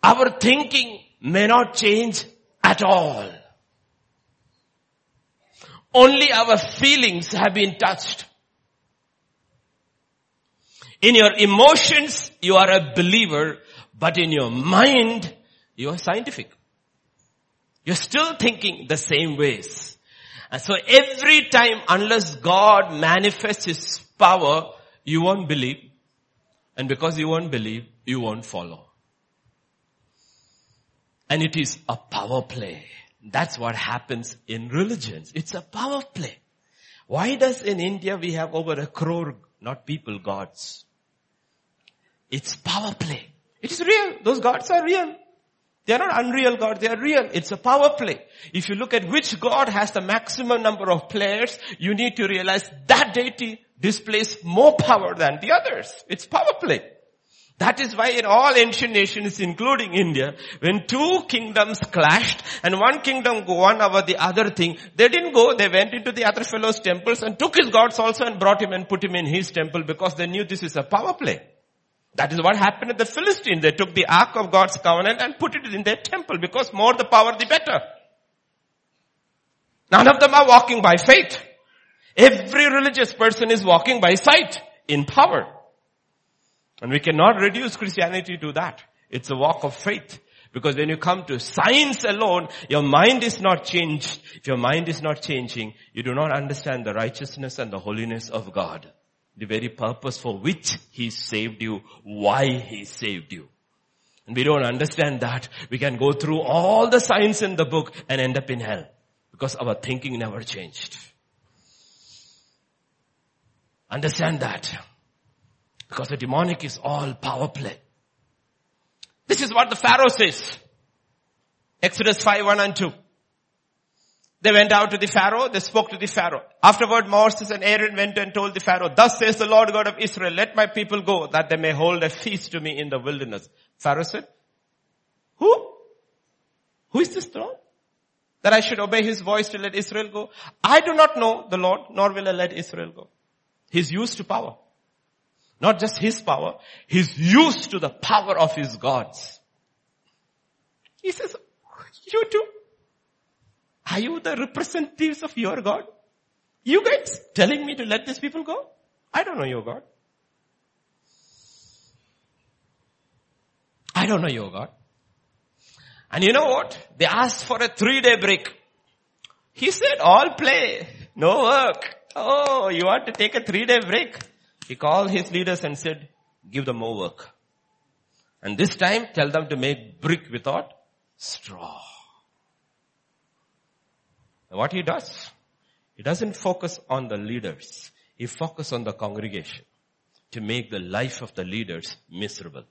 Our thinking may not change at all. Only our feelings have been touched. In your emotions, you are a believer, but in your mind, you are scientific. You're still thinking the same ways. And so every time, unless God manifests His power, you won't believe. And because you won't believe, you won't follow. And it is a power play. That's what happens in religions. It's a power play. Why does in India we have over a crore, not people, gods? It's power play. It is real. Those gods are real. They are not unreal God, they are real. It's a power play. If you look at which God has the maximum number of players, you need to realize that deity displays more power than the others. It's power play. That is why in all ancient nations, including India, when two kingdoms clashed and one kingdom won over the other thing, they didn't go, they went into the other fellow's temples and took his gods also and brought him and put him in his temple because they knew this is a power play. That is what happened at the Philistines. They took the ark of God's covenant and put it in their temple because more the power the better. None of them are walking by faith. Every religious person is walking by sight in power. And we cannot reduce Christianity to that. It's a walk of faith. Because when you come to science alone, your mind is not changed. If your mind is not changing, you do not understand the righteousness and the holiness of God. The very purpose for which He saved you, why He saved you. And we don't understand that. We can go through all the signs in the book and end up in hell. Because our thinking never changed. Understand that. Because the demonic is all power play. This is what the Pharaoh says. Exodus 5, 1 and 2. They went out to the Pharaoh, they spoke to the Pharaoh. Afterward Moses and Aaron went and told the Pharaoh, thus says the Lord God of Israel, let my people go that they may hold a feast to me in the wilderness. Pharaoh said, who? Who is this throne? That I should obey his voice to let Israel go? I do not know the Lord, nor will I let Israel go. He's used to power. Not just his power, he's used to the power of his gods. He says, you too. Are you the representatives of your God? You guys telling me to let these people go? I don't know your God. I don't know your God. And you know what? They asked for a three day break. He said, all play, no work. Oh, you want to take a three day break? He called his leaders and said, give them more work. And this time tell them to make brick without straw. What he does, he doesn't focus on the leaders. He focuses on the congregation to make the life of the leaders miserable.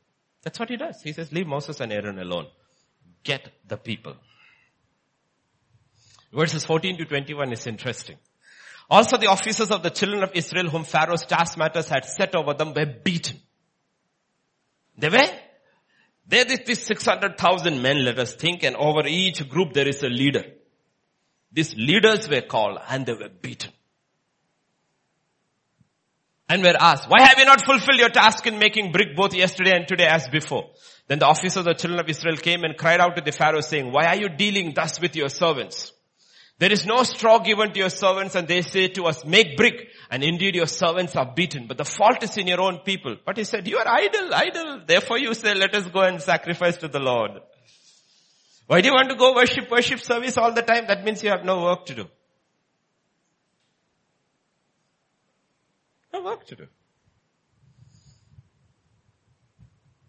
That's what he does. He says, leave Moses and Aaron alone. Get the people. Verses 14 to 21 is interesting. Also the officers of the children of Israel whom Pharaoh's taskmasters had set over them were beaten. They were, there is this 600,000 men, let us think, and over each group there is a leader. These leaders were called and they were beaten. And were asked, why have you not fulfilled your task in making brick both yesterday and today as before? Then the officers of the children of Israel came and cried out to the Pharaoh saying, why are you dealing thus with your servants? There is no straw given to your servants and they say to us, make brick. And indeed your servants are beaten, but the fault is in your own people. But he said, you are idle, idle. Therefore you say, let us go and sacrifice to the Lord. Why do you want to go worship, worship service all the time? That means you have no work to do. No work to do.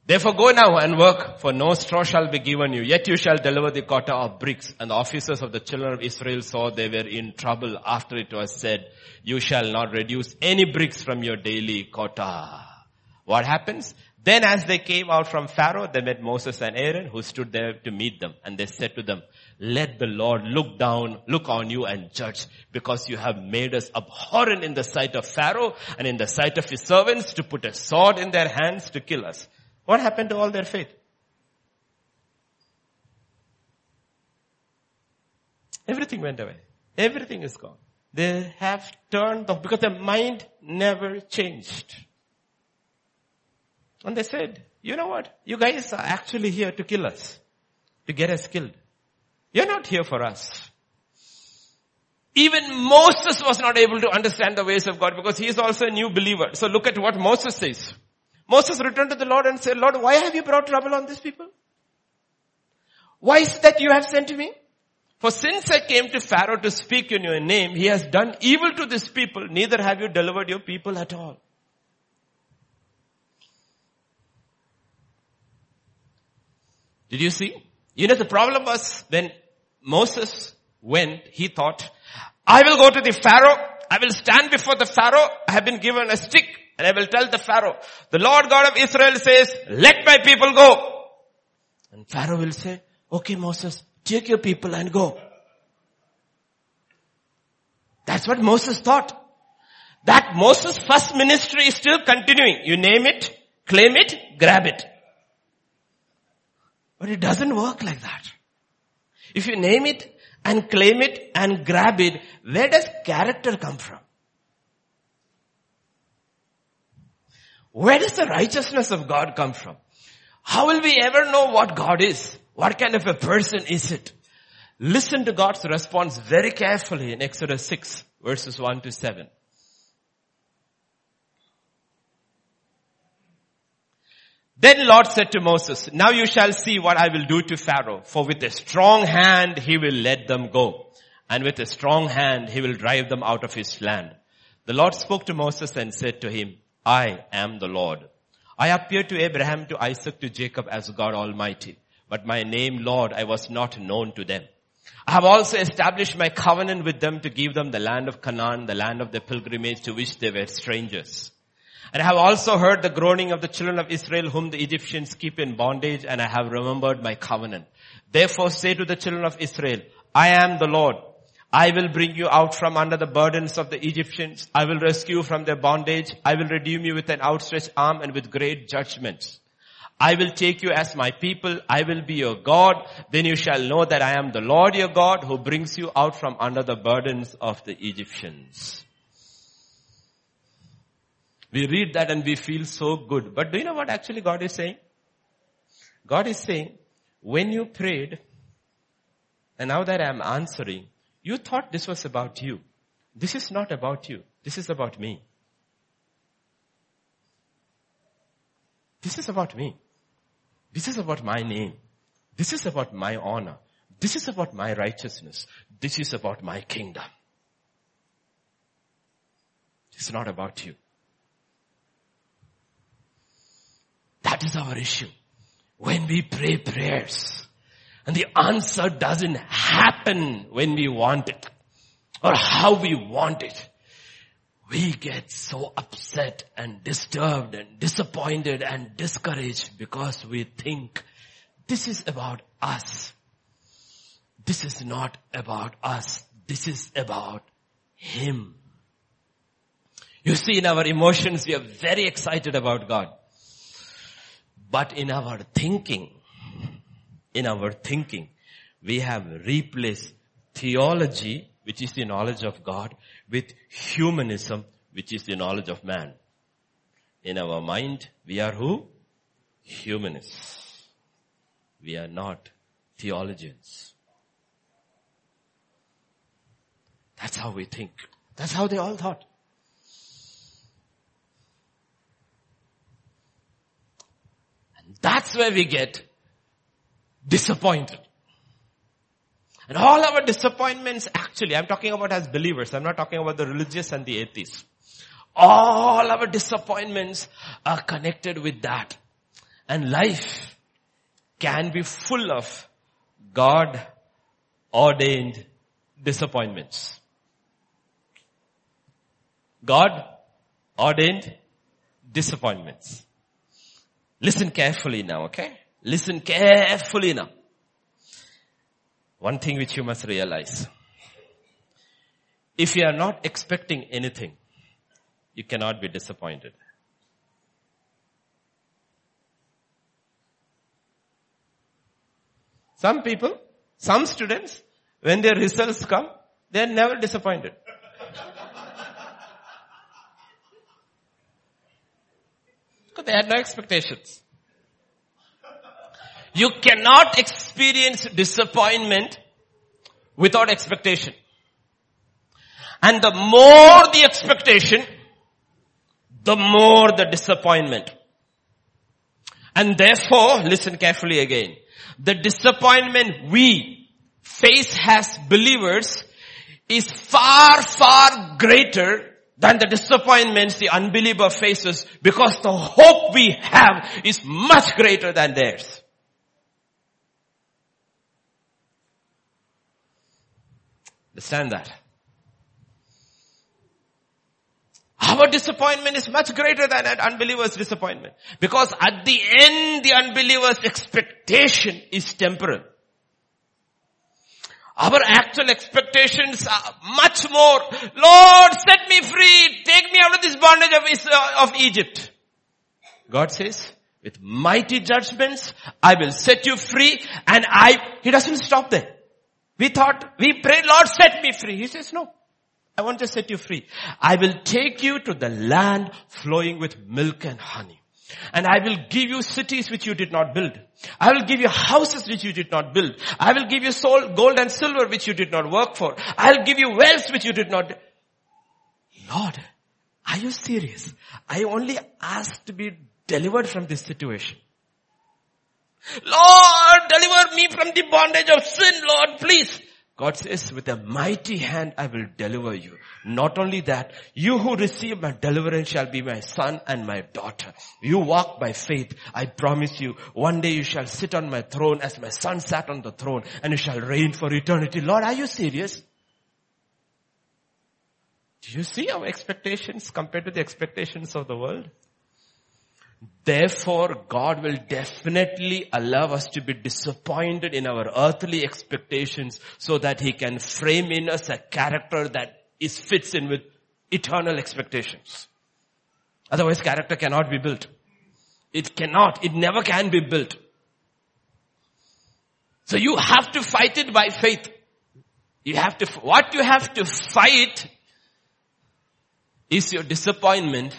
Therefore go now and work, for no straw shall be given you. Yet you shall deliver the quota of bricks. And the officers of the children of Israel saw they were in trouble after it was said, you shall not reduce any bricks from your daily quota. What happens? Then as they came out from Pharaoh, they met Moses and Aaron who stood there to meet them. And they said to them, let the Lord look down, look on you and judge because you have made us abhorrent in the sight of Pharaoh and in the sight of his servants to put a sword in their hands to kill us. What happened to all their faith? Everything went away. Everything is gone. They have turned off because their mind never changed. And they said, you know what? You guys are actually here to kill us. To get us killed. You're not here for us. Even Moses was not able to understand the ways of God because he is also a new believer. So look at what Moses says. Moses returned to the Lord and said, Lord, why have you brought trouble on these people? Why is it that you have sent me? For since I came to Pharaoh to speak in your name, he has done evil to this people, neither have you delivered your people at all. Did you see? You know the problem was when Moses went, he thought, I will go to the Pharaoh, I will stand before the Pharaoh, I have been given a stick, and I will tell the Pharaoh, the Lord God of Israel says, let my people go. And Pharaoh will say, okay Moses, take your people and go. That's what Moses thought. That Moses' first ministry is still continuing. You name it, claim it, grab it. But it doesn't work like that. If you name it and claim it and grab it, where does character come from? Where does the righteousness of God come from? How will we ever know what God is? What kind of a person is it? Listen to God's response very carefully in Exodus 6 verses 1 to 7. Then Lord said to Moses, now you shall see what I will do to Pharaoh, for with a strong hand he will let them go, and with a strong hand he will drive them out of his land. The Lord spoke to Moses and said to him, I am the Lord. I appeared to Abraham, to Isaac, to Jacob as God Almighty. But my name, Lord, I was not known to them. I have also established my covenant with them to give them the land of Canaan, the land of the pilgrimage to which they were strangers. And I have also heard the groaning of the children of Israel whom the Egyptians keep in bondage and I have remembered my covenant. Therefore say to the children of Israel, I am the Lord. I will bring you out from under the burdens of the Egyptians. I will rescue you from their bondage. I will redeem you with an outstretched arm and with great judgments. I will take you as my people. I will be your God. Then you shall know that I am the Lord your God who brings you out from under the burdens of the Egyptians. We read that and we feel so good. But do you know what actually God is saying? God is saying, when you prayed, and now that I am answering, you thought this was about you. This is not about you. This is about me. This is about me. This is about my name. This is about my honor. This is about my righteousness. This is about my kingdom. It's not about you. That is our issue. When we pray prayers, and the answer doesn't happen when we want it or how we want it. We get so upset and disturbed and disappointed and discouraged because we think this is about us. This is not about us. This is about Him. You see in our emotions we are very excited about God. But in our thinking, in our thinking, we have replaced theology, which is the knowledge of God, with humanism, which is the knowledge of man. In our mind, we are who? Humanists. We are not theologians. That's how we think. That's how they all thought. That's where we get disappointed. And all our disappointments actually, I'm talking about as believers, I'm not talking about the religious and the atheists. All our disappointments are connected with that. And life can be full of God ordained disappointments. God ordained disappointments. Listen carefully now, okay? Listen carefully now. One thing which you must realize. If you are not expecting anything, you cannot be disappointed. Some people, some students, when their results come, they are never disappointed. Because they had no expectations. You cannot experience disappointment without expectation. And the more the expectation, the more the disappointment. And therefore, listen carefully again. The disappointment we face as believers is far, far greater than the disappointments the unbeliever faces because the hope we have is much greater than theirs. Understand that? Our disappointment is much greater than an unbeliever's disappointment. Because at the end, the unbeliever's expectation is temporal. Our actual expectations are much more, Lord, set me free, take me out of this bondage of, uh, of Egypt. God says, with mighty judgments, I will set you free and I, He doesn't stop there. We thought, we prayed, Lord set me free. He says, no. I want to set you free. I will take you to the land flowing with milk and honey. And I will give you cities which you did not build. I will give you houses which you did not build. I will give you gold and silver which you did not work for. I'll give you wealth which you did not. Lord, are you serious? I only asked to be delivered from this situation. Lord, deliver me from the bondage of sin, Lord, please. God says, with a mighty hand I will deliver you. Not only that, you who receive my deliverance shall be my son and my daughter. You walk by faith. I promise you, one day you shall sit on my throne as my son sat on the throne and you shall reign for eternity. Lord, are you serious? Do you see our expectations compared to the expectations of the world? Therefore, God will definitely allow us to be disappointed in our earthly expectations so that He can frame in us a character that is fits in with eternal expectations. Otherwise character cannot be built. It cannot, it never can be built. So you have to fight it by faith. You have to, what you have to fight is your disappointment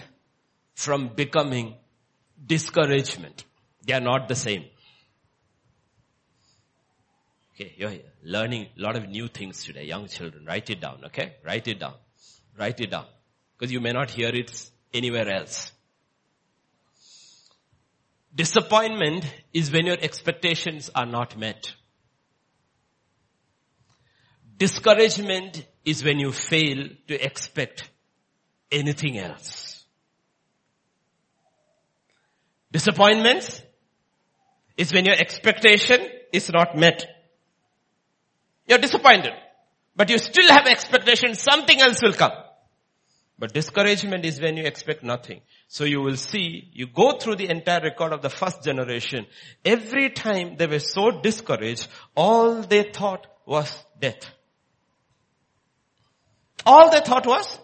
from becoming discouragement. They are not the same. Okay, you're learning a lot of new things today, young children. Write it down, okay? Write it down. Write it down. Because you may not hear it anywhere else. Disappointment is when your expectations are not met. Discouragement is when you fail to expect anything else. Disappointments is when your expectation is not met. You're disappointed, but you still have expectation something else will come. But discouragement is when you expect nothing. So you will see, you go through the entire record of the first generation. Every time they were so discouraged, all they thought was death. All they thought was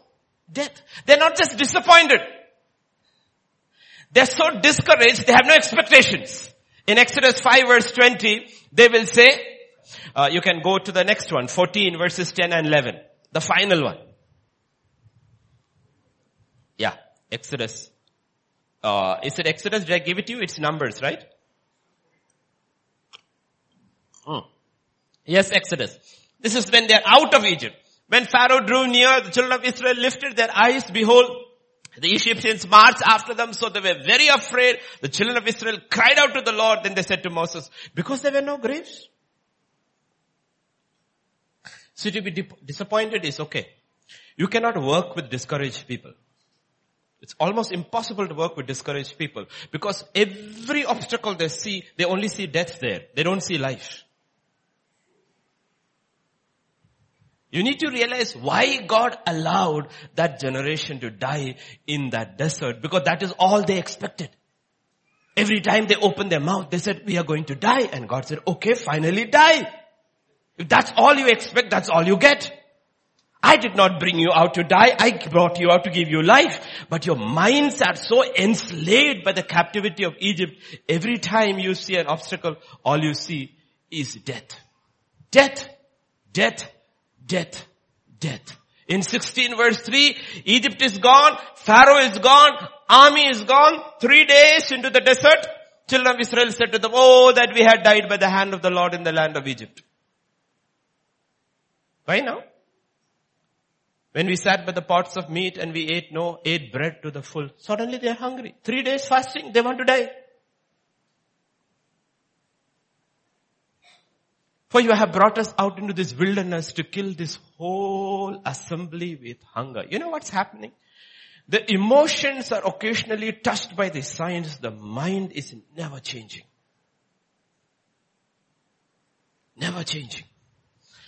death. They're not just disappointed. They're so discouraged, they have no expectations. In Exodus 5 verse 20, they will say, uh, you can go to the next one, 14 verses 10 and 11. The final one. Yeah, Exodus. Uh, is it Exodus? Did I give it to you? It's numbers, right? Hmm. Yes, Exodus. This is when they're out of Egypt. When Pharaoh drew near, the children of Israel lifted their eyes, behold, the Egyptians marched after them, so they were very afraid. The children of Israel cried out to the Lord. Then they said to Moses, because there were no graves. So to be disappointed is okay. You cannot work with discouraged people. It's almost impossible to work with discouraged people because every obstacle they see, they only see death there. They don't see life. You need to realize why God allowed that generation to die in that desert because that is all they expected. Every time they opened their mouth, they said, we are going to die. And God said, okay, finally die. If that's all you expect, that's all you get. I did not bring you out to die. I brought you out to give you life. But your minds are so enslaved by the captivity of Egypt. Every time you see an obstacle, all you see is death. Death. Death death, death. In 16 verse 3, Egypt is gone, Pharaoh is gone, army is gone, three days into the desert, children of Israel said to them, oh that we had died by the hand of the Lord in the land of Egypt. Why now? When we sat by the pots of meat and we ate no, ate bread to the full, suddenly they are hungry. Three days fasting, they want to die. For you have brought us out into this wilderness to kill this whole assembly with hunger. You know what's happening? The emotions are occasionally touched by the signs. The mind is never changing. Never changing.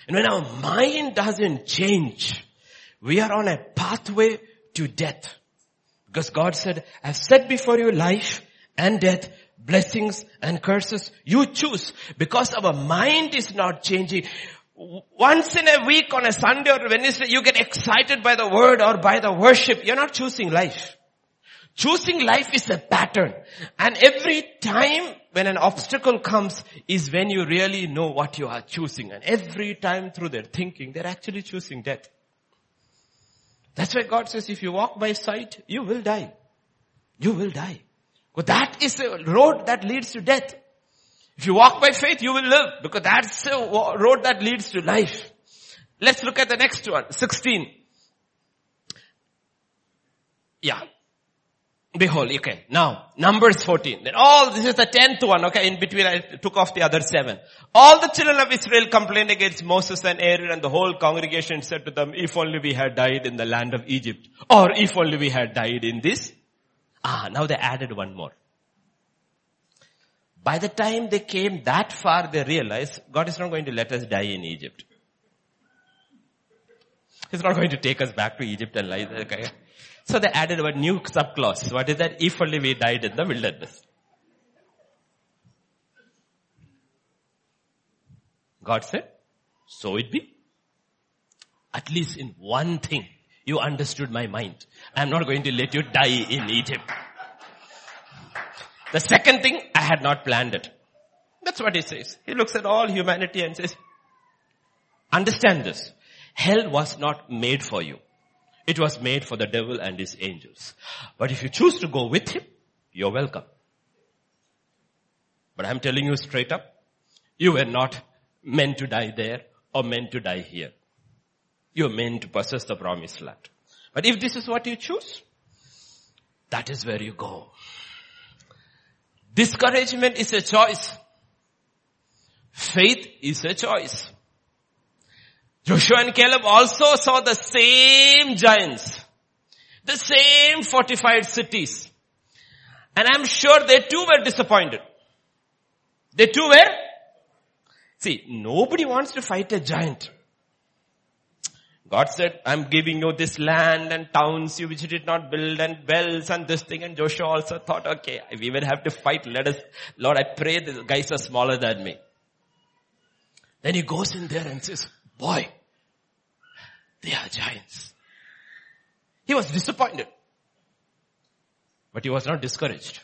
And when our mind doesn't change, we are on a pathway to death. Because God said, I've set before you life and death blessings and curses. You choose because our mind is not changing. Once in a week on a Sunday or Wednesday, you get excited by the word or by the worship. You're not choosing life. Choosing life is a pattern. And every time when an obstacle comes is when you really know what you are choosing. And every time through their thinking, they're actually choosing death. That's why God says if you walk by sight, you will die. You will die. Because that is a road that leads to death. If you walk by faith, you will live because that's a road that leads to life. Let's look at the next one, 16. Yeah. Behold, okay. Now, Numbers 14. Then all, this is the tenth one, okay. In between I took off the other seven. All the children of Israel complained against Moses and Aaron and the whole congregation said to them, if only we had died in the land of Egypt. Or if only we had died in this Ah, now they added one more. By the time they came that far, they realized God is not going to let us die in Egypt. He's not going to take us back to Egypt and lie there. Okay? So they added a new subclause. What is that? If only we died in the wilderness. God said, so it be. At least in one thing, you understood my mind. I'm not going to let you die in Egypt. The second thing, I had not planned it. That's what he says. He looks at all humanity and says, understand this. Hell was not made for you. It was made for the devil and his angels. But if you choose to go with him, you're welcome. But I'm telling you straight up, you were not meant to die there or meant to die here. You're meant to possess the promised land. But if this is what you choose, that is where you go. Discouragement is a choice. Faith is a choice. Joshua and Caleb also saw the same giants, the same fortified cities. And I'm sure they too were disappointed. They too were. See, nobody wants to fight a giant. God said, I'm giving you this land and towns you which did not build and wells and this thing. And Joshua also thought, okay, we will have to fight. Let us, Lord, I pray the guys are smaller than me. Then he goes in there and says, boy, they are giants. He was disappointed. But he was not discouraged.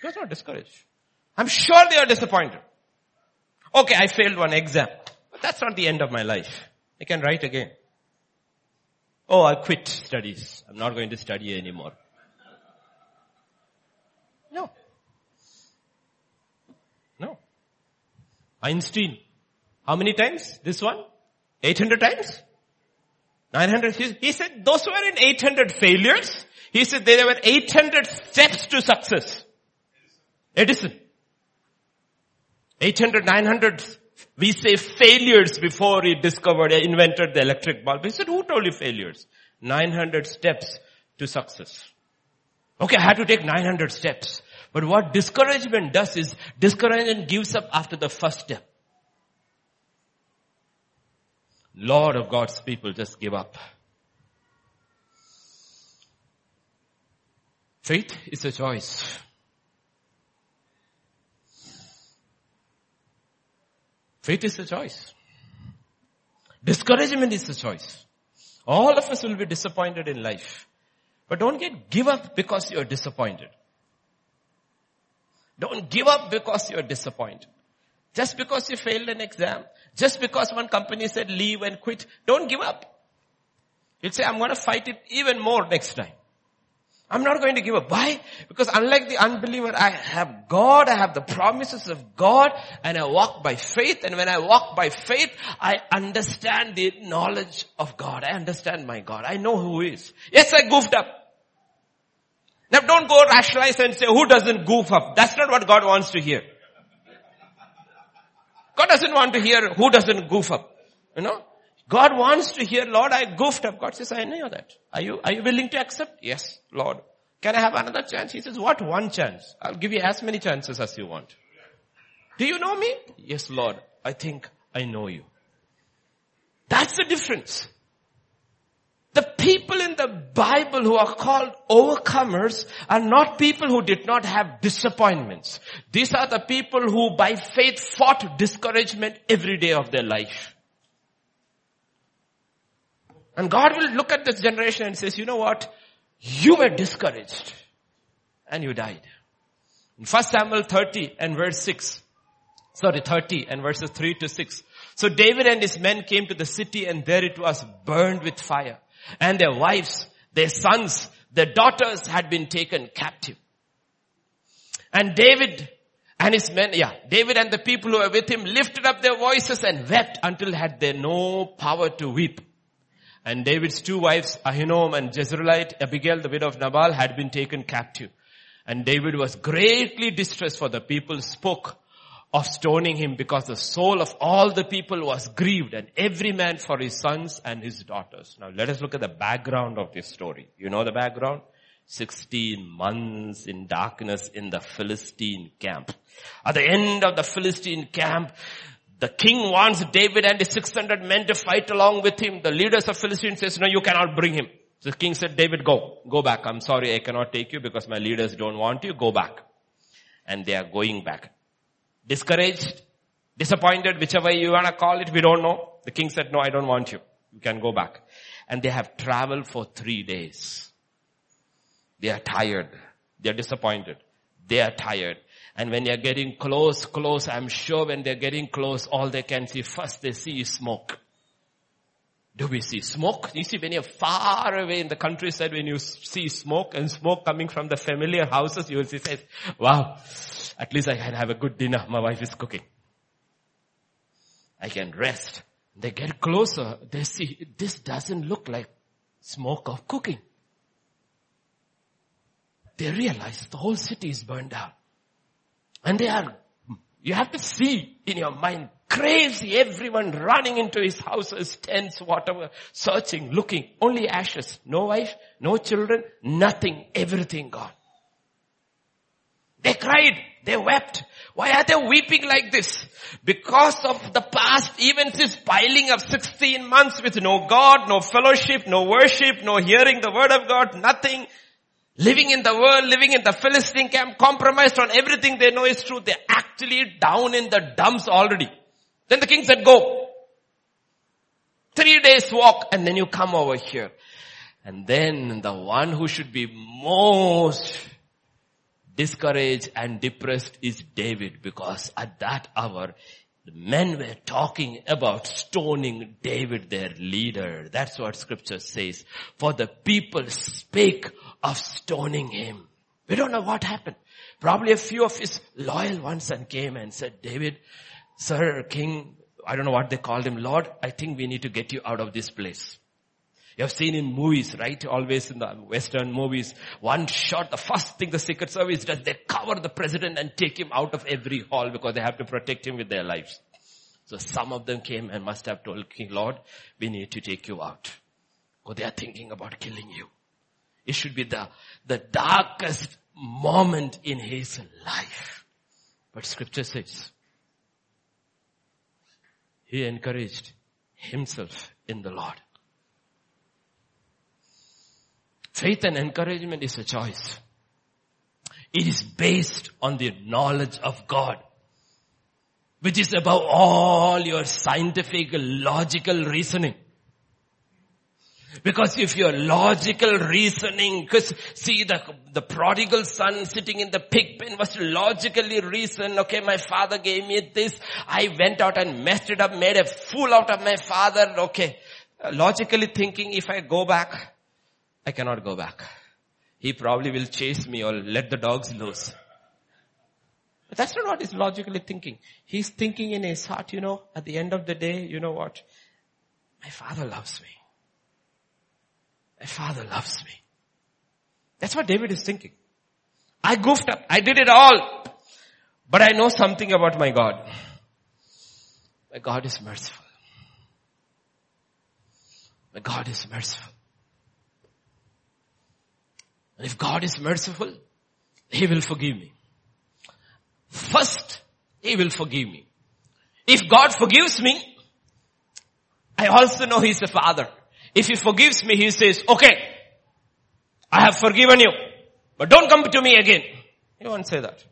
He was not discouraged. I'm sure they are disappointed. Okay, I failed one exam. But that's not the end of my life. I can write again. Oh, I quit studies. I'm not going to study anymore. No. No. Einstein. How many times? This one? 800 times? 900? He said those were in 800 failures. He said there were 800 steps to success. Edison. 800, 900 we say failures before he discovered, uh, invented the electric bulb. He said, who told you failures? 900 steps to success. Okay, I had to take 900 steps. But what discouragement does is, discouragement gives up after the first step. Lord of God's people just give up. Faith is a choice. Faith is a choice. Discouragement is a choice. All of us will be disappointed in life. But don't get give up because you're disappointed. Don't give up because you're disappointed. Just because you failed an exam, just because one company said leave and quit, don't give up. You'll say, I'm going to fight it even more next time. I'm not going to give up. Why? Because unlike the unbeliever, I have God, I have the promises of God, and I walk by faith, and when I walk by faith, I understand the knowledge of God. I understand my God. I know who is. Yes, I goofed up. Now don't go rationalize and say, who doesn't goof up? That's not what God wants to hear. God doesn't want to hear who doesn't goof up. You know? God wants to hear, Lord, I goofed up. God says, I know that. Are you, are you willing to accept? Yes, Lord. Can I have another chance? He says, what one chance? I'll give you as many chances as you want. Do you know me? Yes, Lord. I think I know you. That's the difference. The people in the Bible who are called overcomers are not people who did not have disappointments. These are the people who by faith fought discouragement every day of their life. And God will look at this generation and says, you know what? You were discouraged and you died. In 1 Samuel 30 and verse 6, sorry, 30 and verses 3 to 6. So David and his men came to the city and there it was burned with fire. And their wives, their sons, their daughters had been taken captive. And David and his men, yeah, David and the people who were with him lifted up their voices and wept until had they no power to weep. And David's two wives, Ahinoam and Jezreelite, Abigail, the widow of Nabal, had been taken captive. And David was greatly distressed for the people spoke of stoning him because the soul of all the people was grieved and every man for his sons and his daughters. Now let us look at the background of this story. You know the background? 16 months in darkness in the Philistine camp. At the end of the Philistine camp, the king wants David and his 600 men to fight along with him. The leaders of Philistines says, no, you cannot bring him. So the king said, David, go, go back. I'm sorry, I cannot take you because my leaders don't want you. Go back. And they are going back. Discouraged, disappointed, whichever you want to call it, we don't know. The king said, no, I don't want you. You can go back. And they have traveled for three days. They are tired. They are disappointed. They are tired. And when they're getting close, close, I'm sure when they're getting close, all they can see first they see is smoke. Do we see smoke? You see, when you're far away in the countryside, when you see smoke and smoke coming from the familiar houses, you will see, says, wow, at least I can have a good dinner. My wife is cooking. I can rest. They get closer. They see, this doesn't look like smoke of cooking. They realize the whole city is burned down. And they are, you have to see in your mind, crazy, everyone running into his houses, tents, whatever, searching, looking, only ashes, no wife, no children, nothing, everything gone. They cried, they wept. Why are they weeping like this? Because of the past events is piling up 16 months with no God, no fellowship, no worship, no hearing the word of God, nothing. Living in the world, living in the Philistine camp, compromised on everything they know is true. They're actually down in the dumps already. Then the king said, go. Three days walk and then you come over here. And then the one who should be most discouraged and depressed is David because at that hour the men were talking about stoning David, their leader. That's what scripture says. For the people spake of stoning him. We don't know what happened. Probably a few of his loyal ones and came and said, David, sir, king, I don't know what they called him, Lord, I think we need to get you out of this place. You have seen in movies, right? Always in the western movies, one shot, the first thing the secret service does, they cover the president and take him out of every hall because they have to protect him with their lives. So some of them came and must have told King Lord, we need to take you out. Because they are thinking about killing you. It should be the, the darkest moment in his life. But scripture says, he encouraged himself in the Lord. Faith and encouragement is a choice. It is based on the knowledge of God, which is above all your scientific, logical reasoning. Because if your logical reasoning, because see the, the prodigal son sitting in the pig pen was logically reason, okay, my father gave me this, I went out and messed it up, made a fool out of my father, okay. Logically thinking, if I go back, I cannot go back. He probably will chase me or let the dogs loose. But that's not what he's logically thinking. He's thinking in his heart, you know, at the end of the day, you know what? My father loves me. My father loves me. That's what David is thinking. I goofed up. I did it all. But I know something about my God. My God is merciful. My God is merciful. And if God is merciful, He will forgive me. First, He will forgive me. If God forgives me, I also know He's a Father. If He forgives me, He says, okay, I have forgiven you, but don't come to me again. He won't say that.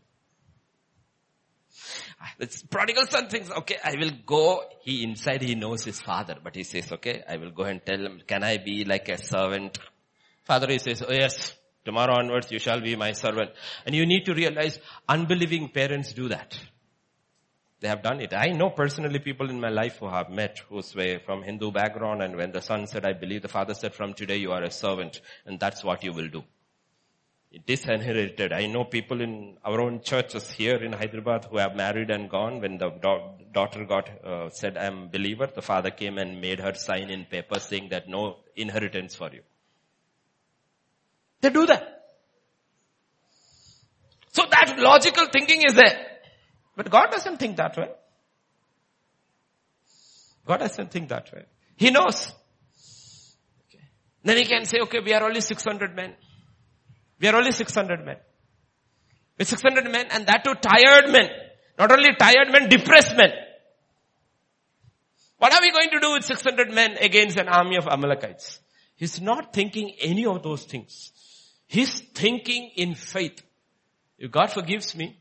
The prodigal son thinks, okay, I will go. He inside he knows his father, but he says, okay, I will go and tell him, can I be like a servant? Father he says, oh yes, tomorrow onwards you shall be my servant. And you need to realize unbelieving parents do that. They have done it. I know personally people in my life who have met who's way from Hindu background and when the son said, I believe the father said from today you are a servant and that's what you will do. It is inherited. I know people in our own churches here in Hyderabad who have married and gone. When the da- daughter got uh, said, "I am a believer," the father came and made her sign in paper saying that no inheritance for you. They do that. So that logical thinking is there. But God doesn't think that way. God doesn't think that way. He knows. Okay. Then he can say, okay, we are only 600 men. We are only 600 men. With 600 men and that too tired men. Not only tired men, depressed men. What are we going to do with 600 men against an army of Amalekites? He's not thinking any of those things. He's thinking in faith. If God forgives me,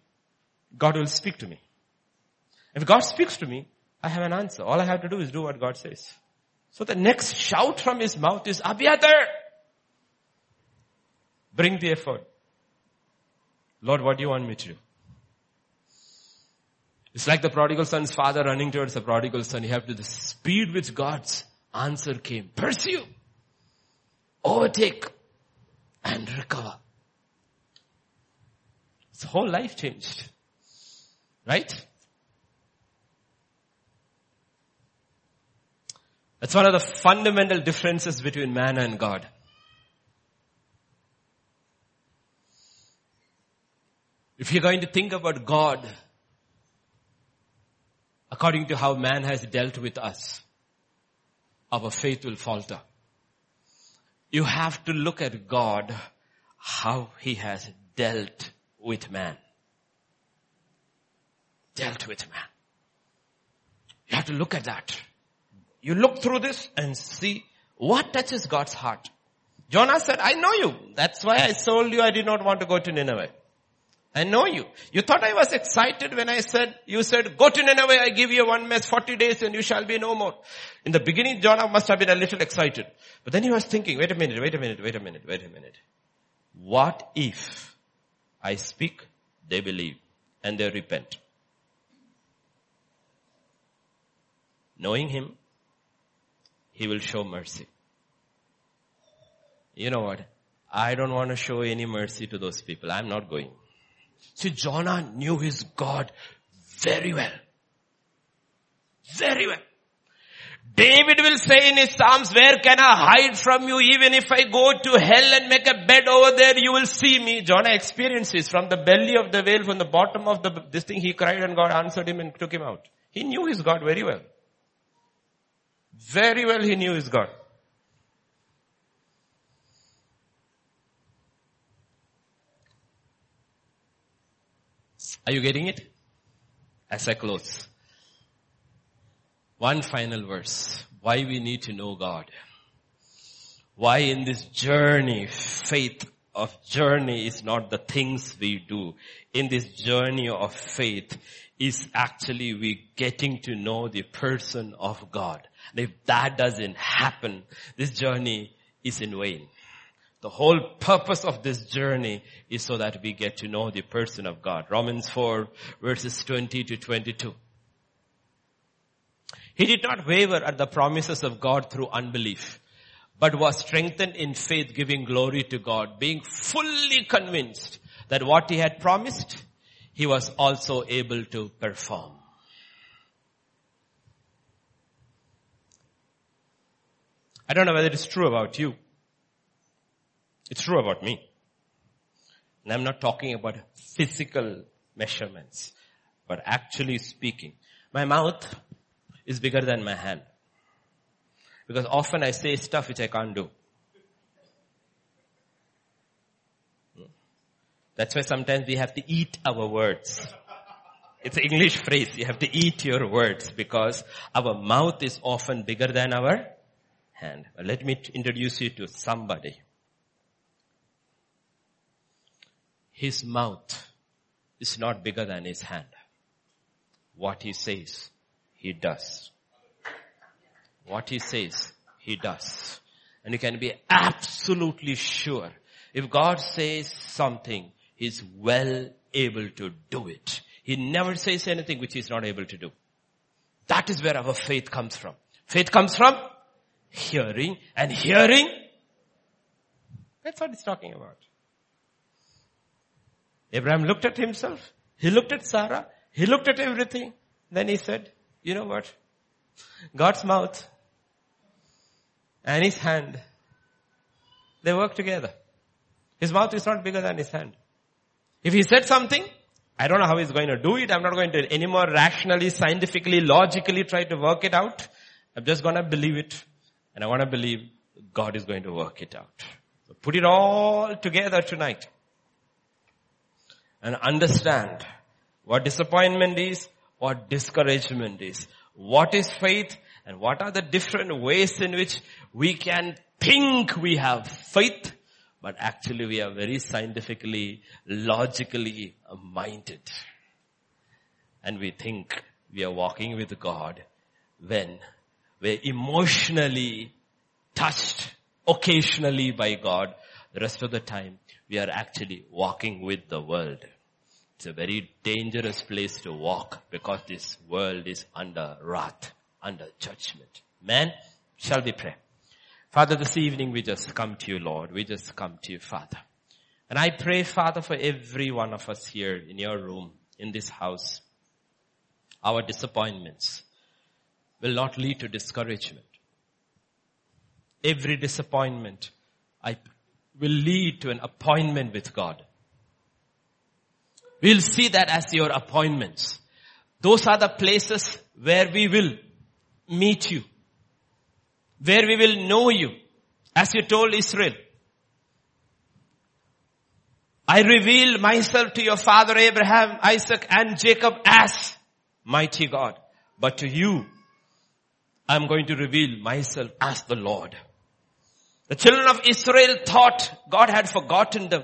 God will speak to me. If God speaks to me, I have an answer. All I have to do is do what God says. So the next shout from his mouth is, Abiathar! Bring the ephod. Lord, what do you want me to do? It's like the prodigal son's father running towards the prodigal son. You have to the speed which God's answer came. Pursue. Overtake. And recover. His whole life changed. Right? That's one of the fundamental differences between man and God. If you're going to think about God according to how man has dealt with us, our faith will falter. You have to look at God how he has dealt with man dealt with man. You have to look at that. You look through this and see what touches God's heart. Jonah said, I know you. That's why I told you I did not want to go to Nineveh. I know you. You thought I was excited when I said, you said, go to Nineveh, I give you one mess, 40 days and you shall be no more. In the beginning, Jonah must have been a little excited. But then he was thinking, wait a minute, wait a minute, wait a minute, wait a minute. What if I speak, they believe, and they repent? Knowing Him, He will show mercy. You know what? I don't want to show any mercy to those people. I'm not going. See, Jonah knew his God very well. Very well. David will say in his Psalms, where can I hide from you? Even if I go to hell and make a bed over there, you will see me. Jonah experiences from the belly of the whale, from the bottom of the, this thing, he cried and God answered him and took him out. He knew his God very well. Very well he knew his God. Are you getting it? As I close. One final verse. Why we need to know God. Why in this journey, faith of journey is not the things we do. In this journey of faith is actually we getting to know the person of God. And if that doesn't happen, this journey is in vain. The whole purpose of this journey is so that we get to know the person of God. Romans 4 verses 20 to 22. He did not waver at the promises of God through unbelief, but was strengthened in faith giving glory to God, being fully convinced that what he had promised, he was also able to perform. I don't know whether it's true about you. It's true about me. And I'm not talking about physical measurements, but actually speaking. My mouth is bigger than my hand. Because often I say stuff which I can't do. That's why sometimes we have to eat our words. It's an English phrase. You have to eat your words because our mouth is often bigger than our hand. Let me introduce you to somebody. His mouth is not bigger than his hand. What he says, he does. What he says, he does. And you can be absolutely sure if God says something, he's well able to do it. He never says anything which he's not able to do. That is where our faith comes from. Faith comes from hearing and hearing. That's what he's talking about. Abraham looked at himself. He looked at Sarah. He looked at everything. Then he said, you know what? God's mouth and his hand, they work together. His mouth is not bigger than his hand. If he said something, I don't know how he's going to do it. I'm not going to anymore rationally, scientifically, logically try to work it out. I'm just going to believe it. And I want to believe God is going to work it out. So put it all together tonight. And understand what disappointment is, what discouragement is, what is faith, and what are the different ways in which we can think we have faith, but actually we are very scientifically, logically minded. And we think we are walking with God when we're emotionally touched occasionally by God. The rest of the time we are actually walking with the world. It's a very dangerous place to walk because this world is under wrath, under judgment. Man, shall we pray? Father, this evening we just come to you, Lord. We just come to you, Father. And I pray, Father, for every one of us here in your room, in this house, our disappointments, will not lead to discouragement. Every disappointment I will lead to an appointment with God. We'll see that as your appointments. Those are the places where we will meet you. Where we will know you. As you told Israel. I reveal myself to your father Abraham, Isaac and Jacob as mighty God. But to you, I'm going to reveal myself as the Lord. The children of Israel thought God had forgotten them.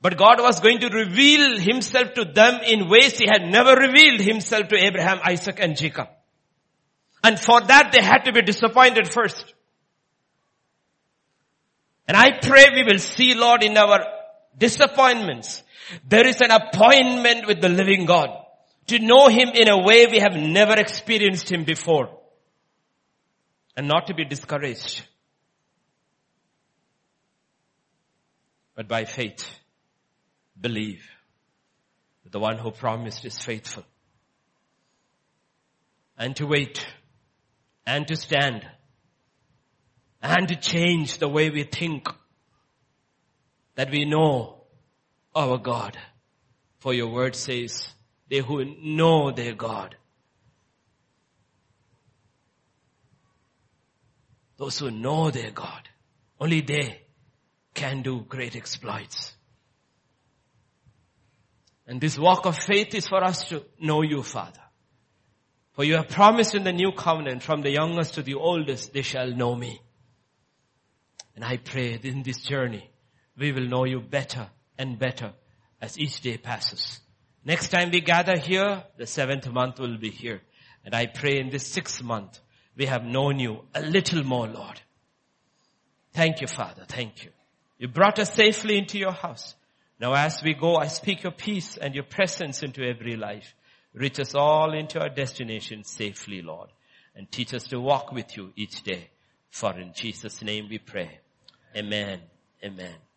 But God was going to reveal himself to them in ways he had never revealed himself to Abraham, Isaac and Jacob. And for that they had to be disappointed first. And I pray we will see Lord in our disappointments. There is an appointment with the living God. To know Him in a way we have never experienced Him before and not to be discouraged. But by faith, believe that the one who promised is faithful. And to wait and to stand and to change the way we think that we know our God. For your word says, they who know their God Those who know their God, only they can do great exploits. And this walk of faith is for us to know you, Father. For you have promised in the new covenant, from the youngest to the oldest, they shall know me. And I pray that in this journey, we will know you better and better as each day passes. Next time we gather here, the seventh month will be here. And I pray in this sixth month, we have known you a little more, Lord. Thank you, Father. Thank you. You brought us safely into your house. Now as we go, I speak your peace and your presence into every life. Reach us all into our destination safely, Lord. And teach us to walk with you each day. For in Jesus' name we pray. Amen. Amen.